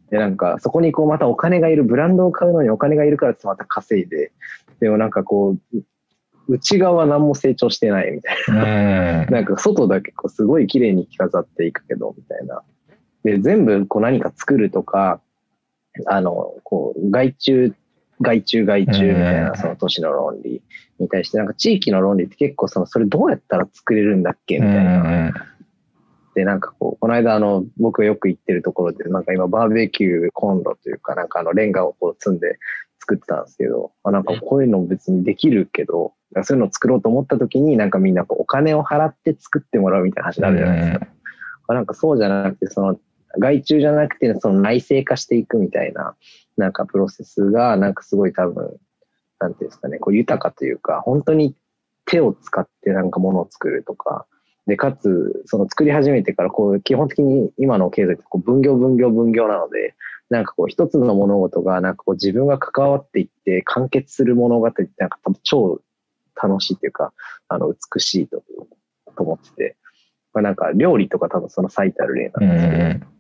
で、なんかそこにこうまたお金がいる、ブランドを買うのにお金がいるからってまた稼いで、でもなんかこう、内側何も成長してないみたいな。なんか外だけこうすごい綺麗に着飾っていくけど、みたいな。で、全部こう何か作るとか、あの、こう、外注、外注外注みたいなその都市の論理に対して、なんか地域の論理って結構その、それどうやったら作れるんだっけみたいな。で、なんかこう、この間あの、僕がよく行ってるところで、なんか今バーベキューコンロというか、なんかあの、レンガをこう積んで作ってたんですけど、あなんかこういうの別にできるけど、そういうのを作ろうと思った時に、なんかみんなこうお金を払って作ってもらうみたいな話になるじゃないですか。うん、なんかそうじゃなくて、その、外注じゃなくて、その内製化していくみたいな、なんかプロセスが、なんかすごい多分、なんていうんですかね、こう豊かというか、本当に手を使ってなんかものを作るとか、で、かつ、その作り始めてから、こう、基本的に今の経済ってこう分業分業分業なので、なんかこう一つの物事がなんかこう自分が関わっていって完結する物語ってなんか多分超楽しいというか、あの、美しいとと思ってて。まあなんか料理とか多分その最たる例なんですけど、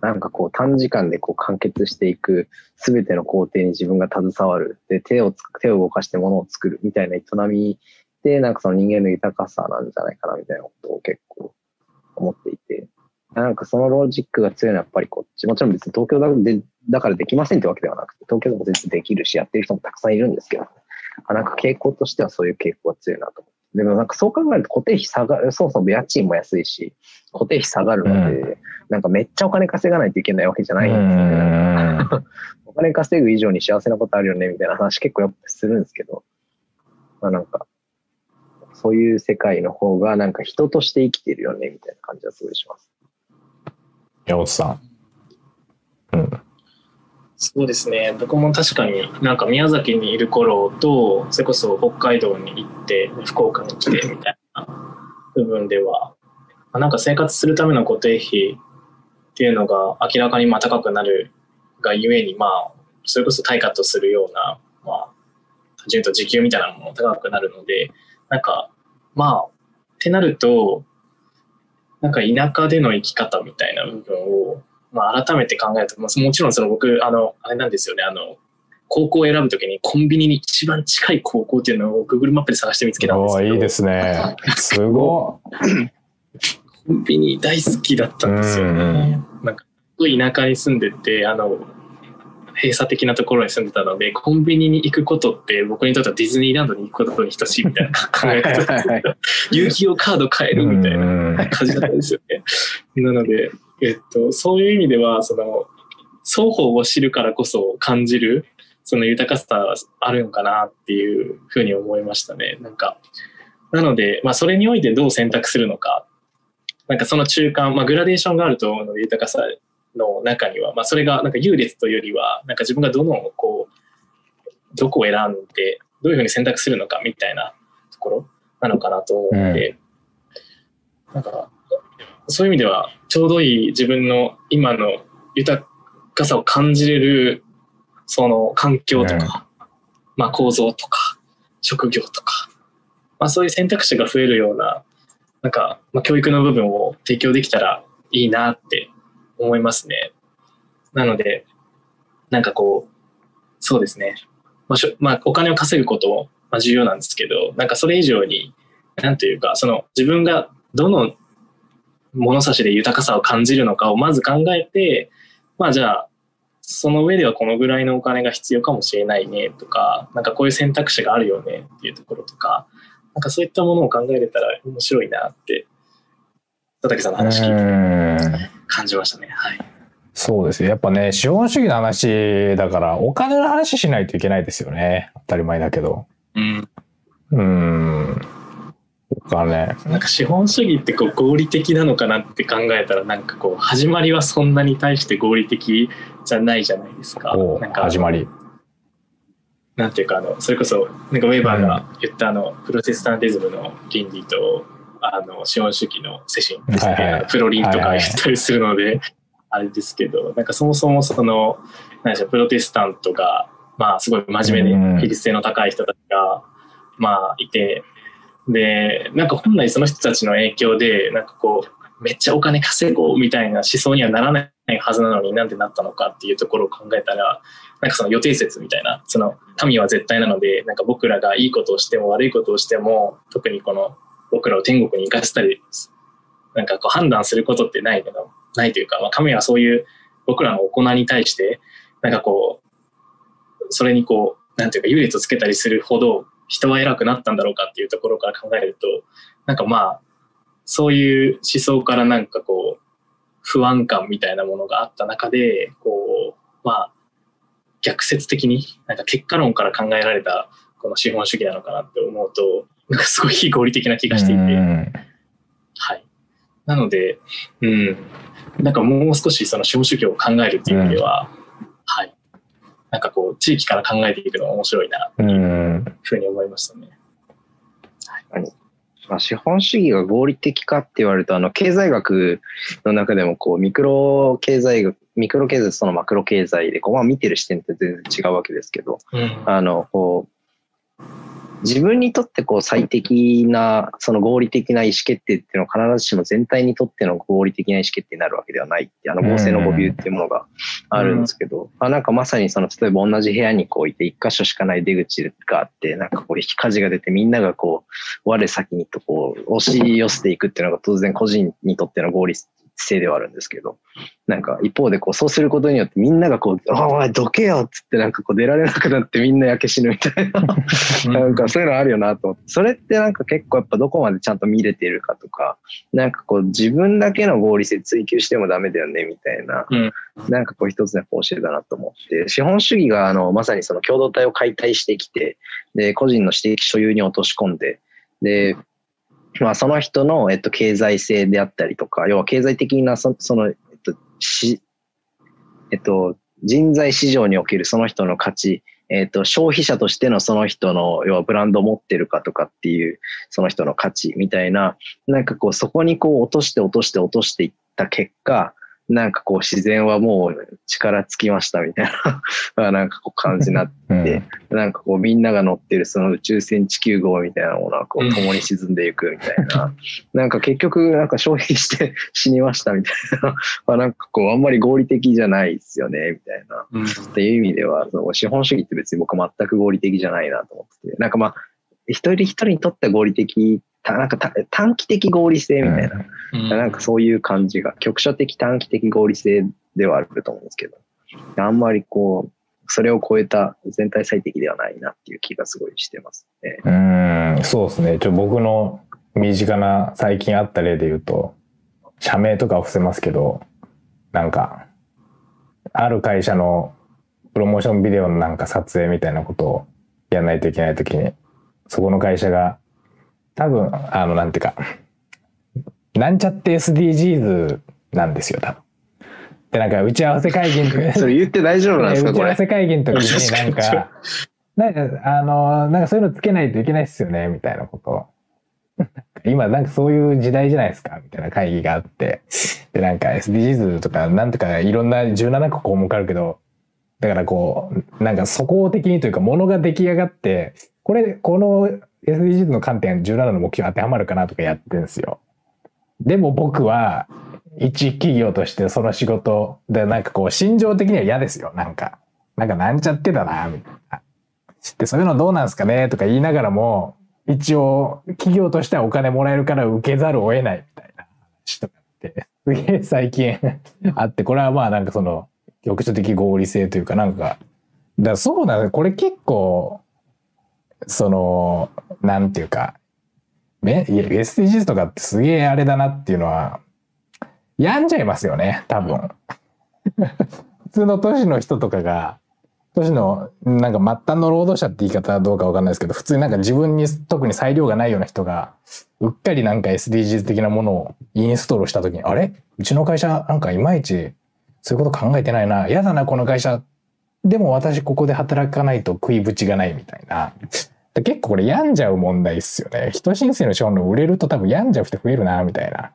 なんかこう短時間でこう完結していくすべての工程に自分が携わる。で、手をつく、手を動かして物を作るみたいな営みで、なんかその人間の豊かさなんじゃないかなみたいなことを結構思っていて。なんかそのロジックが強いのはやっぱりこっち。もちろん別に東京だでだからできませんってわけではなくて、東京でも全然できるし、やってる人もたくさんいるんですけど、なんか傾向としてはそういう傾向が強いなと思って。でもなんかそう考えると固定費下がる、そもそも家賃も安いし、固定費下がるので、うん、なんかめっちゃお金稼がないといけないわけじゃないんですよね。お金稼ぐ以上に幸せなことあるよねみたいな話結構やっぱするんですけど、まあなんか、そういう世界の方がなんか人として生きてるよねみたいな感じはすごいします。山本さん。うん。そうですね。僕も確かになんか宮崎にいる頃と、それこそ北海道に行って、福岡に来てみたいな部分では、なんか生活するための固定費っていうのが明らかにまあ高くなるがゆえに、まあ、それこそ対価とするような、まあ、単純と時給みたいなものも高くなるので、なんか、まあ、ってなると、なんか田舎での生き方みたいな部分をまあ、改めて考えると、まあ、もちろんその僕、あの、あれなんですよね、あの、高校を選ぶときにコンビニに一番近い高校っていうのを Google マップで探して見つけたんですけど。いいですね。すごい。コンビニ大好きだったんですよね。なんか、田舎に住んでて、あの、閉鎖的なところに住んでたので、コンビニに行くことって僕にとってはディズニーランドに行くことに等しいみたいな 考え方 遊戯王カード買えるみたいな感じだったんですよね。なので、えっと、そういう意味では、その、双方を知るからこそ感じる、その豊かさはあるのかなっていうふうに思いましたね。なんか、なので、まあ、それにおいてどう選択するのか、なんかその中間、まあ、グラデーションがあると思うので、豊かさの中には、まあ、それがなんか優劣というよりは、なんか自分がどの、こう、どこを選んで、どういうふうに選択するのかみたいなところなのかなと思うので、うん、なんか、そういう意味では、ちょうどいい自分の今の豊かさを感じれる、その環境とか、まあ構造とか、職業とか、まあそういう選択肢が増えるような、なんか、まあ、教育の部分を提供できたらいいなって思いますね。なので、なんかこう、そうですね。まあ、しょまあ、お金を稼ぐことも、まあ、重要なんですけど、なんかそれ以上に、なんというか、その自分がどの物差しで豊かさを感じるのかをまず考えて、まあじゃあ、その上ではこのぐらいのお金が必要かもしれないねとか、なんかこういう選択肢があるよねっていうところとか、なんかそういったものを考えれたら面白いなって、佐竹さんの話聞いて感じましたね。はい。そうですやっぱね、資本主義の話だから、お金の話しないといけないですよね。当たり前だけど。うん。うん。かね。なんか資本主義ってこう合理的なのかなって考えたらなんかこう始まりはそんなに対して合理的じゃないじゃないですか。なんか始まり。なんていうかあのそれこそなんかウェーバーが言ったあの、プロテスタンティズムの倫理とあの資本主義の精神ですね、はいはい、プロリンとか言ったりするので、あれですけどなんかそもそもその何でしょうプロテスタントがまあすごい真面目で比率性の高い人たちが、まあいてで、なんか本来その人たちの影響で、なんかこう、めっちゃお金稼ごうみたいな思想にはならないはずなのになんでなったのかっていうところを考えたら、なんかその予定説みたいな、その民は絶対なので、なんか僕らがいいことをしても悪いことをしても、特にこの僕らを天国に行かせたり、なんかこう判断することってないけど、ないというか、まあ、神はそういう僕らの行いに対して、なんかこう、それにこう、なんていうか優劣をつけたりするほど人は偉くなったんだろうかっていうところから考えると、なんかまあ、そういう思想からなんかこう、不安感みたいなものがあった中で、こう、まあ、逆説的に、なんか結果論から考えられたこの資本主義なのかなって思うと、なんかすごい非合理的な気がしていて、はい。なので、うん、なんかもう少しその資本主義を考えるっていう意味では、はい。なんかこう、地域から考えていくのが面白いな、というふうに思いましたね。はい。まあ、資本主義が合理的かって言われると、あの、経済学の中でも、こう、ミクロ経済学、ミクロ経済とのマクロ経済で、こう、まあ、見てる視点って全然違うわけですけど、うん、あの、こう、自分にとってこう最適な、その合理的な意思決定っていうのは必ずしも全体にとっての合理的な意思決定になるわけではないって、あの合成の語ビューっていうものがあるんですけど、まあ、なん。かまさにその、例えば同じ部屋にこういて一箇所しかない出口があって、なんかこう火事が出てみんながこう、我先にとこう押し寄せていくっていうのが当然個人にとっての合理性ではあるんですけど、なんか一方でこうそうすることによってみんながこう、お前どけよっつってなんかこう出られなくなってみんな焼け死ぬみたいな、なんかそういうのあるよなと思って、それってなんか結構やっぱどこまでちゃんと見れてるかとか、なんかこう自分だけの合理性追求してもダメだよねみたいな、うん。なんかこう一つの教えだなと思って、資本主義があのまさにその共同体を解体してきて、で、個人の私的所有に落とし込んで、で、まあ、その人の、えっと、経済性であったりとか、要は経済的なそその、えっと、し、えっと、人材市場におけるその人の価値、えっと、消費者としてのその人の、要はブランドを持ってるかとかっていう、その人の価値みたいな、なんかこう、そこにこう、落として落として落としていった結果、なんかこう、自然はもう力尽きましたみたいな、なんかこう感じになって、うんなんかこうみんなが乗ってるその宇宙船地球号みたいなものはこうんう共に沈んでいくみたいな。なんか結局なんか消費して 死にましたみたいな。まあなんかこうあんまり合理的じゃないですよねみたいな。うんっていう意味ではその資本主義って別に僕全く合理的じゃないなと思ってて。なんかまあ一人一人にとっては合理的、たなんかた短期的合理性みたいな。うんなんかそういう感じが、局所的短期的合理性ではあると思うんですけど、あんまりこう、それを超えた全体最適ではないなっていう気がすごいしてますね。うーん、そうですね。ちょ僕の身近な最近あった例で言うと、社名とかは伏せますけど、なんか、ある会社のプロモーションビデオのなんか撮影みたいなことをやらないといけないときに、そこの会社が、多分、あの、なんていうか、なんちゃって SDGs なんですよ、多分。で、なんか打ち合わせ会議の時 それ言って大丈夫なんですかこれ？打ち合わせ会議の時に なんか、なんか、あの、なんかそういうのつけないといけないっすよね、みたいなことを。今なんかそういう時代じゃないですか、みたいな会議があって。で、なんか SDGs とか、なんとかいろんな17個項目あるけど、だからこう、なんか素行的にというか、ものが出来上がって、これ、この SDGs の観点17の目標当てはまるかなとかやってるんですよ。でも僕は、一企業としてその仕事でなんかこう心情的には嫌ですよ。なんかなんかなんちゃってだなみたいな。でそういうのどうなんすかねとか言いながらも一応企業としてはお金もらえるから受けざるを得ないみたいな。話とかってすげえ最近 あってこれはまあなんかその局所的合理性というかなんか。だからそうだねこれ結構そのなんていうかね、SDGs とかってすげえあれだなっていうのは病んじゃいますよね多分。普通の都市の人とかが都市のなんか末端の労働者って言い方はどうかわかんないですけど普通になんか自分に特に裁量がないような人がうっかりなんか SDGs 的なものをインストールした時にあれ？うちの会社なんかいまいちそういうこと考えてないな。嫌だなこの会社。でも私ここで働かないと食いぶちがないみたいな結構これ病んじゃう問題っすよね。人申請の資本の売れると多分病んじゃう人増えるな、みたいな。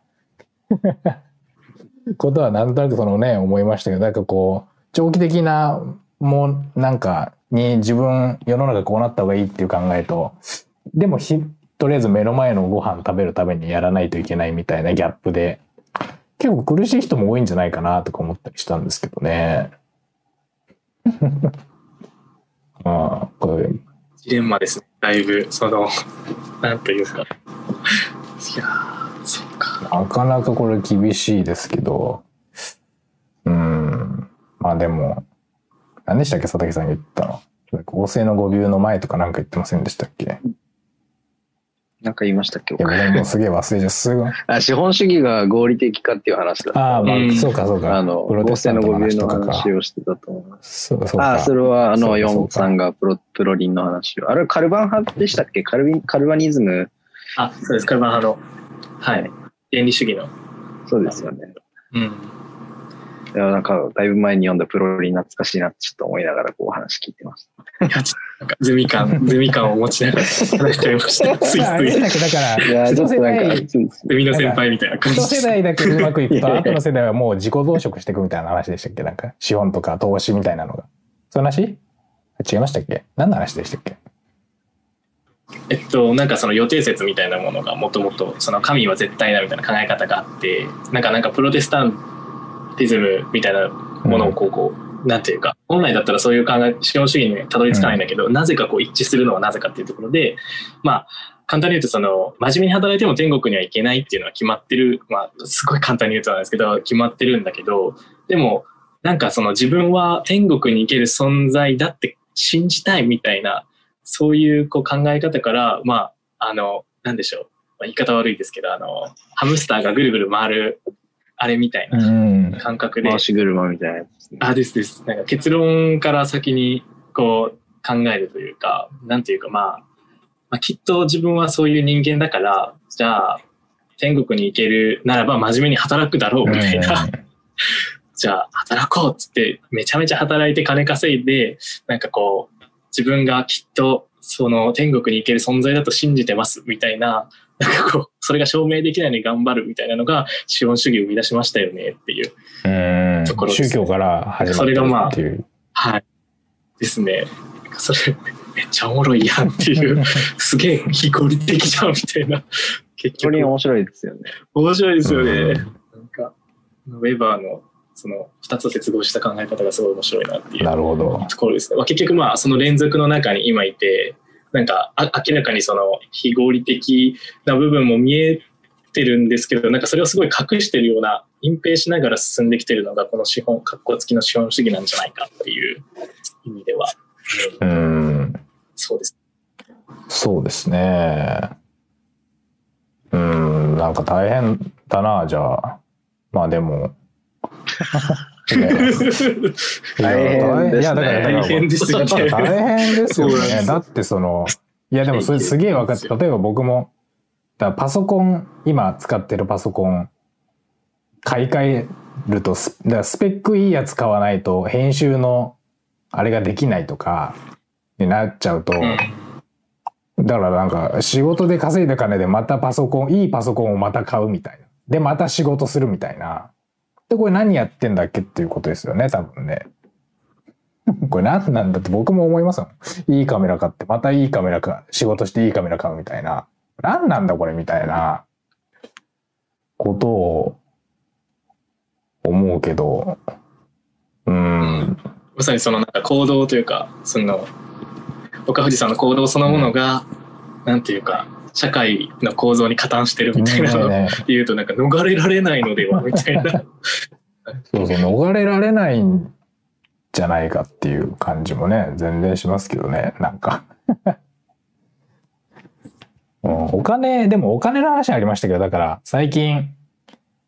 ことはなんとなくそのね、思いましたけど、なんかこう、長期的な、もうなんか、に自分、世の中こうなった方がいいっていう考えと、でもひ、とりあえず目の前のご飯食べるためにやらないといけないみたいなギャップで、結構苦しい人も多いんじゃないかなとか思ったりしたんですけどね。ああ、これ、ジレンマですね。だいぶ、その、なんというか。いやー、そうか。なかなかこれ厳しいですけど、うん、まあでも、何でしたっけ佐竹さんが言ったの。合成の語尾の前とかなんか言ってませんでしたっけ？なんか言いましたっけ？いや、僕もうすげえ忘れちゃう。すぐ。あ資本主義が合理的かっていう話だった。ああ、まあ、うんそうかそうか。あの、プロテ合スタントの話とかか。話をしてたと思います。そうそ。ああ、それは、あの、ヨンさんがプロプロリンの話を。あれはカルバン派でしたっけ？カルビンカルバニズム、あ、そうです。カルバン派の。はい。原理主義の。そうですよね。うん。いや、なんか、だいぶ前に読んだプロリン懐かしいなってちょっと思いながら、こう話聞いてました。いや、ちょっとなんか、ズミ感、ズミ感を持ちながら話しちゃいました。ついつい。あれだけだから、一世っとなんか、代、ズミの先輩みたいな感じ。一世代だけうまくいくと、いやいや。後の世代はもう自己増殖していくみたいな話でしたっけ？なんか、資本とか投資みたいなのが。その話？違いましたっけ？何の話でしたっけ？えっと、なんかその予定説みたいなものがもともとその神は絶対だみたいな考え方があってなんかなんかプロテスタンティズムみたいなものをこうこう、なんていうか本来だったらそういう考え資本主義にたどり着かないんだけど、なぜかこう一致するのはなぜかっていうところでまあ簡単に言うとその真面目に働いても天国には行けないっていうのは決まってるまあすごい簡単に言うとなんですけど決まってるんだけどでもなんかその自分は天国に行ける存在だって信じたいみたいなそういうこう考え方からまああのなんでしょう、まあ、言い方悪いですけどあのハムスターがぐるぐる回るあれみたいな感覚で、回し車みたいなね。あですですなんか結論から先にこう考えるというかなんていうかまあまあ、きっと自分はそういう人間だから、じゃあ、天国に行けるならば真面目に働くだろうみたいな。じゃあ、働こうっつって、めちゃめちゃ働いて金稼いで、なんかこう、自分がきっと、その天国に行ける存在だと信じてますみたいな、なんかこう、それが証明できないのに頑張るみたいなのが資本主義を生み出しましたよねっていう。うんところですね宗教から始まそれがまあっていう。はい。ですね。それ、めっちゃおもろいやんっていう、すげえ非合理的じゃんみたいな。結局面白いですよね。面白いですよね。うんなんか、ウェーバーの、その、二つを接合した考え方がすごい面白いなっていうなるほど。ところですね。まあ、結局まあ、その連続の中に今いて、なんか、あ明らかにその、非合理的な部分も見えてるんですけど、なんかそれをすごい隠してるような、隠蔽しながら進んできてるのが、この資本、格好付きの資本主義なんじゃないかっていう意味では、うんうん。そうです。そうですね。うん、なんか大変だな、じゃあ。まあでも。ね大変ですねいや、だから、だから大変ですよね大変ですよね。だってその、いやでもそれすげえ分かって、例えば僕も、だパソコン、今使ってるパソコン、買い替えるとス、だスペックいいやつ買わないと編集のあれができないとかになっちゃうと、うんだからなんか仕事で稼いだ金でまたパソコン、いいパソコンをまた買うみたいな。で、また仕事するみたいな。で、これ何やってんだっけっていうことですよね、多分ね。これ何なんだって僕も思いますもん。いいカメラ買って、またいいカメラか、仕事していいカメラ買うみたいな。何なんだこれみたいなことを思うけど、うん、まさにそのなんか行動というか、その、岡藤さんの行動そのものが、なんていうか、社会の構造に加担してるみたいなのをね言うと、なんか逃れられないのではみたいな。そうそう、逃れられないんじゃないかっていう感じもね、全然しますけどね、なんか。うんお金、でもお金の話ありましたけど、だから最近、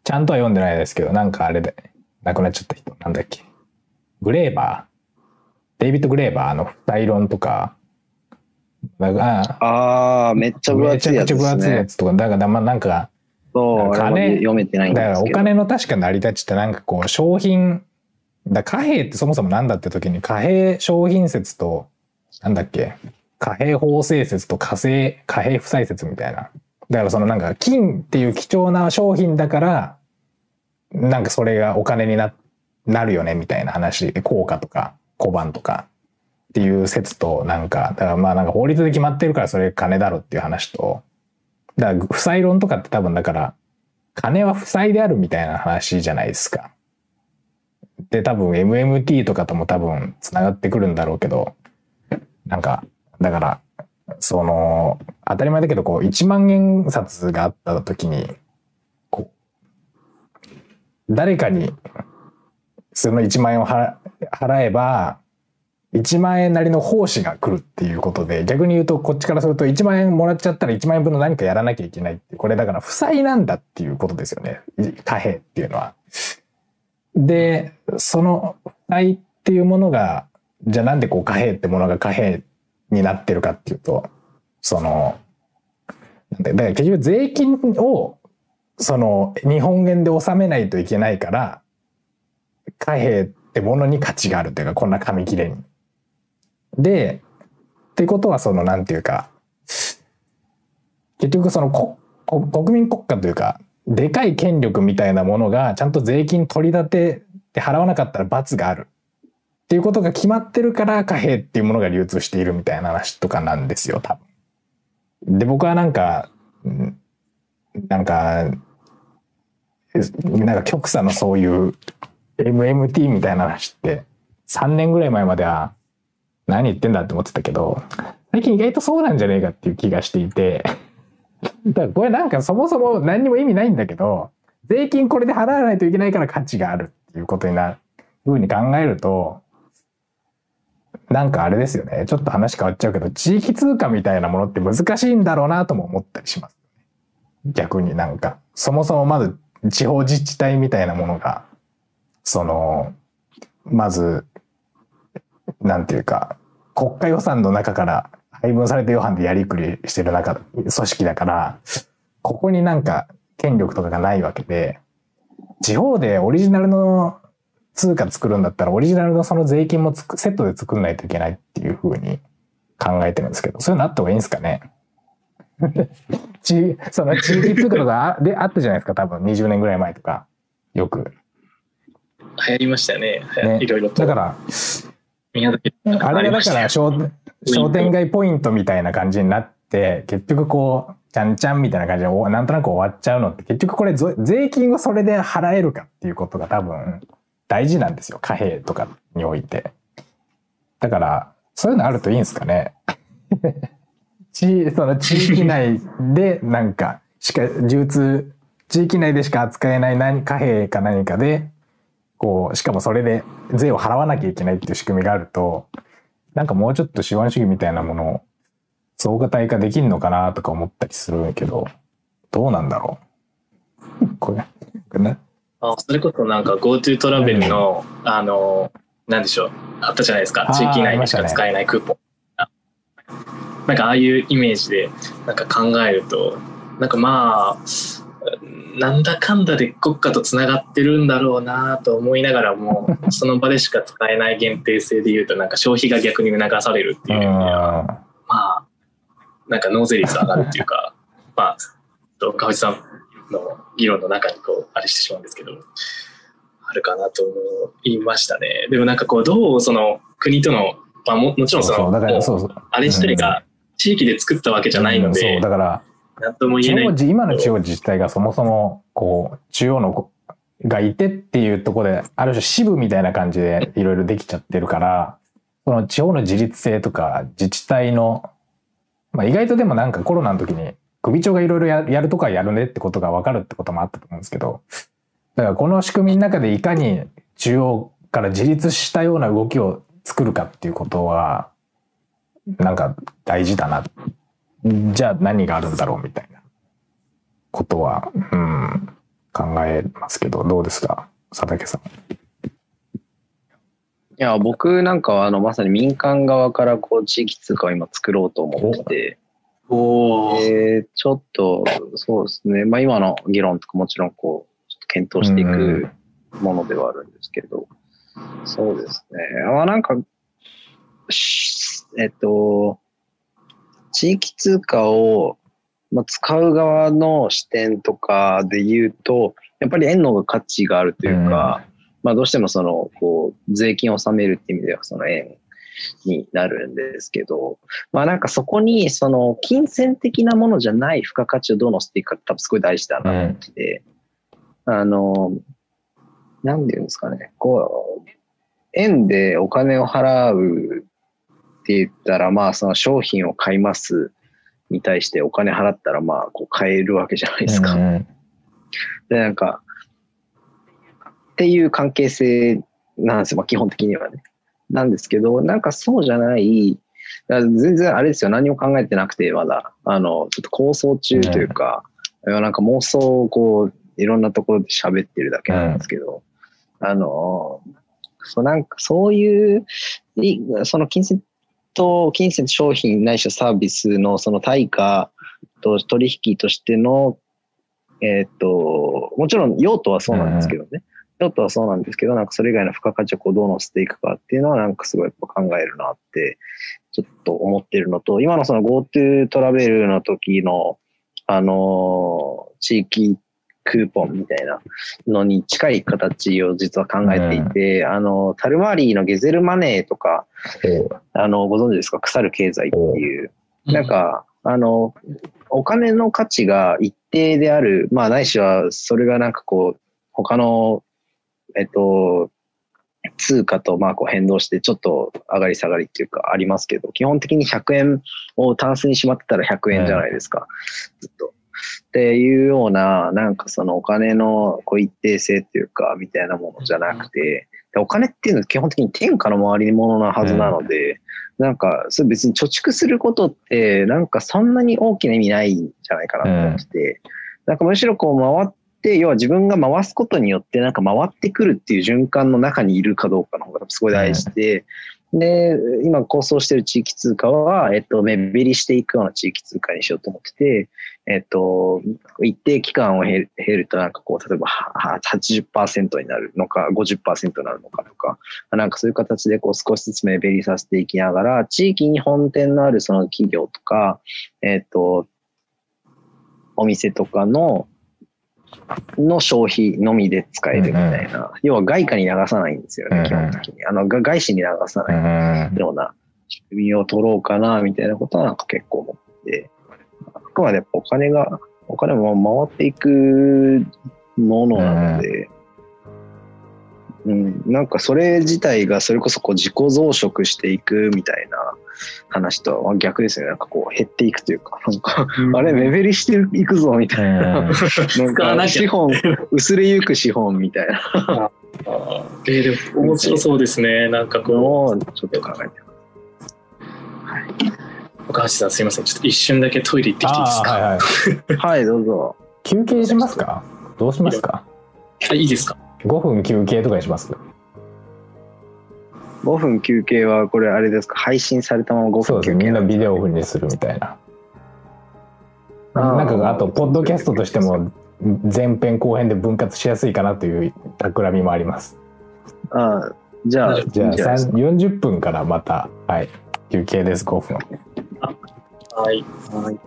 ちゃんとは読んでないですけど、なんかあれで、亡くなっちゃった人、なんだっけ。グレーバーデイビッド・グレーバーの二イ論とか、なんかああ、めっちゃ分めちゃ厚いやつですくちゃ分厚いやね。つとか、だからまあなんか、そう、金読めてないんだからお。金の確か成り立ちってなんかこう商品だ貨幣ってそもそもなんだって時に貨幣商品説となんだっけ貨幣法制説と貨幣貨幣負債説みたいなだからそのなんか金っていう貴重な商品だからなんかそれがお金にななるよねみたいな話効果とか小判とかっていう説となんかだからまあなんか法律で決まってるからそれ金だろっていう話とだから負債論とかって多分だから金は負債であるみたいな話じゃないですか。で、多分 MMT とかとも多分繋がってくるんだろうけど、なんか、だから、その、当たり前だけど、こう、1万円札があった時に、こう、誰かに、その1万円を払払えば、1万円なりの奉仕が来るっていうことで、逆に言うと、こっちからすると1万円もらっちゃったら1万円分の何かやらなきゃいけないって、これだから負債なんだっていうことですよね。貨幣っていうのは。で、その負債っていうものが、じゃあなんでこう貨幣ってものが貨幣になってるかっていうと、その、だから結局税金を、その日本円で納めないといけないから、貨幣ってものに価値があるというか、こんな紙切れに。で、ってことはそのなんていうか、結局そのこ国民国家というか、でかい権力みたいなものがちゃんと税金取り立てて払わなかったら罰がある。っていうことが決まってるから貨幣っていうものが流通しているみたいな話とかなんですよ、多分。で、僕はなんか、なんか、なんか極左のそういう MMT みたいな話って、3年ぐらい前までは何言ってんだって思ってたけど、最近意外とそうなんじゃねえかっていう気がしていて、だからこれなんかそもそも何にも意味ないんだけど、税金これで払わないといけないから価値があるっていうことになる、ふうに考えると、なんかあれですよね。ちょっと話変わっちゃうけど、地域通貨みたいなものって難しいんだろうなとも思ったりします。逆になんか、そもそもまず地方自治体みたいなものが、その、まず、なんていうか、国家予算の中から配分された予算でやりくりしてる中、組織だから、ここになんか権力とかがないわけで、地方でオリジナルの通貨作るんだったら、オリジナルのその税金もつくセットで作んないといけないっていうふうに考えてるんですけど、そういうのあった方がいいんですかね？地その地域通貨とかあであったじゃないですか、多分20年ぐらい前とか。よく。流行りましたよね。ねいろいろと。だから、宮崎あれがだから商店街ポイントみたいな感じになって、結局こう、ちゃんちゃんみたいな感じでおなんとなく終わっちゃうのって、結局これぞ税金をそれで払えるかっていうことが多分大事なんですよ。貨幣とかにおいて。だから、そういうのあるといいんですかね。地その地域内でなんか、しか、流通、地域内でしか扱えない何貨幣か何かで、こう、しかもそれで税を払わなきゃいけないっていう仕組みがあると、なんかもうちょっと資本主義みたいなものを総合体化できるのかなとか思ったりするけど、どうなんだろう？これ、これね。あそれこそなんか GoTo トラベルの、あの、なんでしょう、あったじゃないですか地域内でしか使えないクーポン。なんかああいうイメージでなんか考えると、なんかまあ、なんだかんだで国家とつながってるんだろうなと思いながらも、その場でしか使えない限定性で言うと、なんか消費が逆に促されるってういう意味では、ん。まあ、なんか納税率上がるっていうか、まあ、と川内さんの議論の中にこう、あれしてしまうんですけど、あるかなと思いましたね。でもなんかこう、どうその国との、まあももちろんその。あれ自体が地域で作ったわけじゃないのうんそでう、、だから、なんとも言えない。今の地方自治体がそもそも、こう、中央のがいてっていうところで、ある種支部みたいな感じでいろいろできちゃってるから、その地方の自立性とか自治体の、まあ意外とでもなんかコロナの時に首長がいろいろややるとかやるねってことが分かるってこともあったと思うんですけど、だからこの仕組みの中でいかに中央から自立したような動きを作るかっていうことは、なんか大事だな。じゃあ何があるんだろうみたいなことは、うん、考えますけど、どうですか？佐竹さん。いや、僕なんかはあのまさに民間側からこう地域通貨を今作ろうと思ってて、おー。でちょっとそうですね、まあ今の議論とかもちろんこう、ちょっと検討していくものではあるんですけど、そうですね。まあなんか、しえっと、地域通貨を、まあ、使う側の視点とかで言うと、やっぱり円の方が価値があるというか、まあどうしてもその、こう、税金を納めるっていう意味ではその円になるんですけど、まあなんかそこにその金銭的なものじゃない付加価値をどう乗せていくかって多分すごい大事だなと思ってて、あの、なんていうんですかね、こう、円でお金を払うって言ったら、まあその商品を買いますに対してお金払ったらまあこう買えるわけじゃないですか。うんで、なんか、っていう関係性なんですよ、まあ、基本的にはね。なんですけど、なんかそうじゃない、全然あれですよ、何も考えてなくて、まだ、あの、ちょっと構想中というか、いやなんか妄想をこう、いろんなところで喋ってるだけなんですけど、あの、そうなんかそういう、いその金銭と、金銭商品ないしはサービスのその対価と取引としてのえーっと、もちろん用途はそうなんですけどね。用途はそうなんですけど、なんかそれ以外の付加価値をこうどう乗せていくかっていうのはなんかすごいやっぱ考えるなって、ちょっと思ってるのと、今のその GoTo トラベルの時の、あのー地域クーポンみたいなのに近い形を実は考えていて、あの、タルマーリーのゲゼルマネーとか、あの、ご存知ですか？腐る経済っていう、なんか、あの、お金の価値が一定である、まあ、ないしは、それがなんかこう、他の、えっと、通貨とまあこう変動してちょっと上がり下がりっていうかありますけど、基本的に100円をタンスにしまってたら100円じゃないですか、ずっと。っていうような、なんかそのお金のこう一定性っていうか、みたいなものじゃなくて、でお金っていうのは基本的に天下の回り物なはずなので、なんか、それ別に貯蓄することって、なんかそんなに大きな意味ないんじゃないかなと思ってて、なんかむしろこう回って、要は自分が回すことによって、なんか回ってくるっていう循環の中にいるかどうかの方がすごい大事で、で、今構想している地域通貨は、えっと、目減りしていくような地域通貨にしようと思ってて、えっと、一定期間を減ると、なんかこう、例えば80%になるのか、50%になるのかとか、なんかそういう形でこう少しずつ目減りさせていきながら、地域に本店のあるその企業とか、えっと、お店とかのの消費のみで使えるみたいな、要は外貨に流さないんですよね、基本的に。あの、外資に流さないような仕組みを取ろうかな、みたいなことはなんか結構思って、あくまでお金が、お金も回っていくものなので、うん、うん、なんかそれ自体がそれこそこう自己増殖していくみたいな話とは逆ですよね。なんかこう減っていくというか、なんか、あれ目減りしていくぞみたいな。なんか資本、薄れゆく資本みたいな。えー、でも面白そうですね。なんかこう。ちょっと考えてはい。岡橋さんすいません。ちょっと一瞬だけトイレ行ってきていいですか？はい、はい、はい、どうぞ。休憩しますか？どうしますか？いいですか？?5 分休憩とかにします？5分休憩はこれあれですか？配信されたまま5分休憩そうですみんなビデオオフにするみたいな。なんかあとポッドキャストとしても前編後編で分割しやすいかなという企みもあります。ああじゃあじゃあ40分からまたはい休憩です5分。はい、はい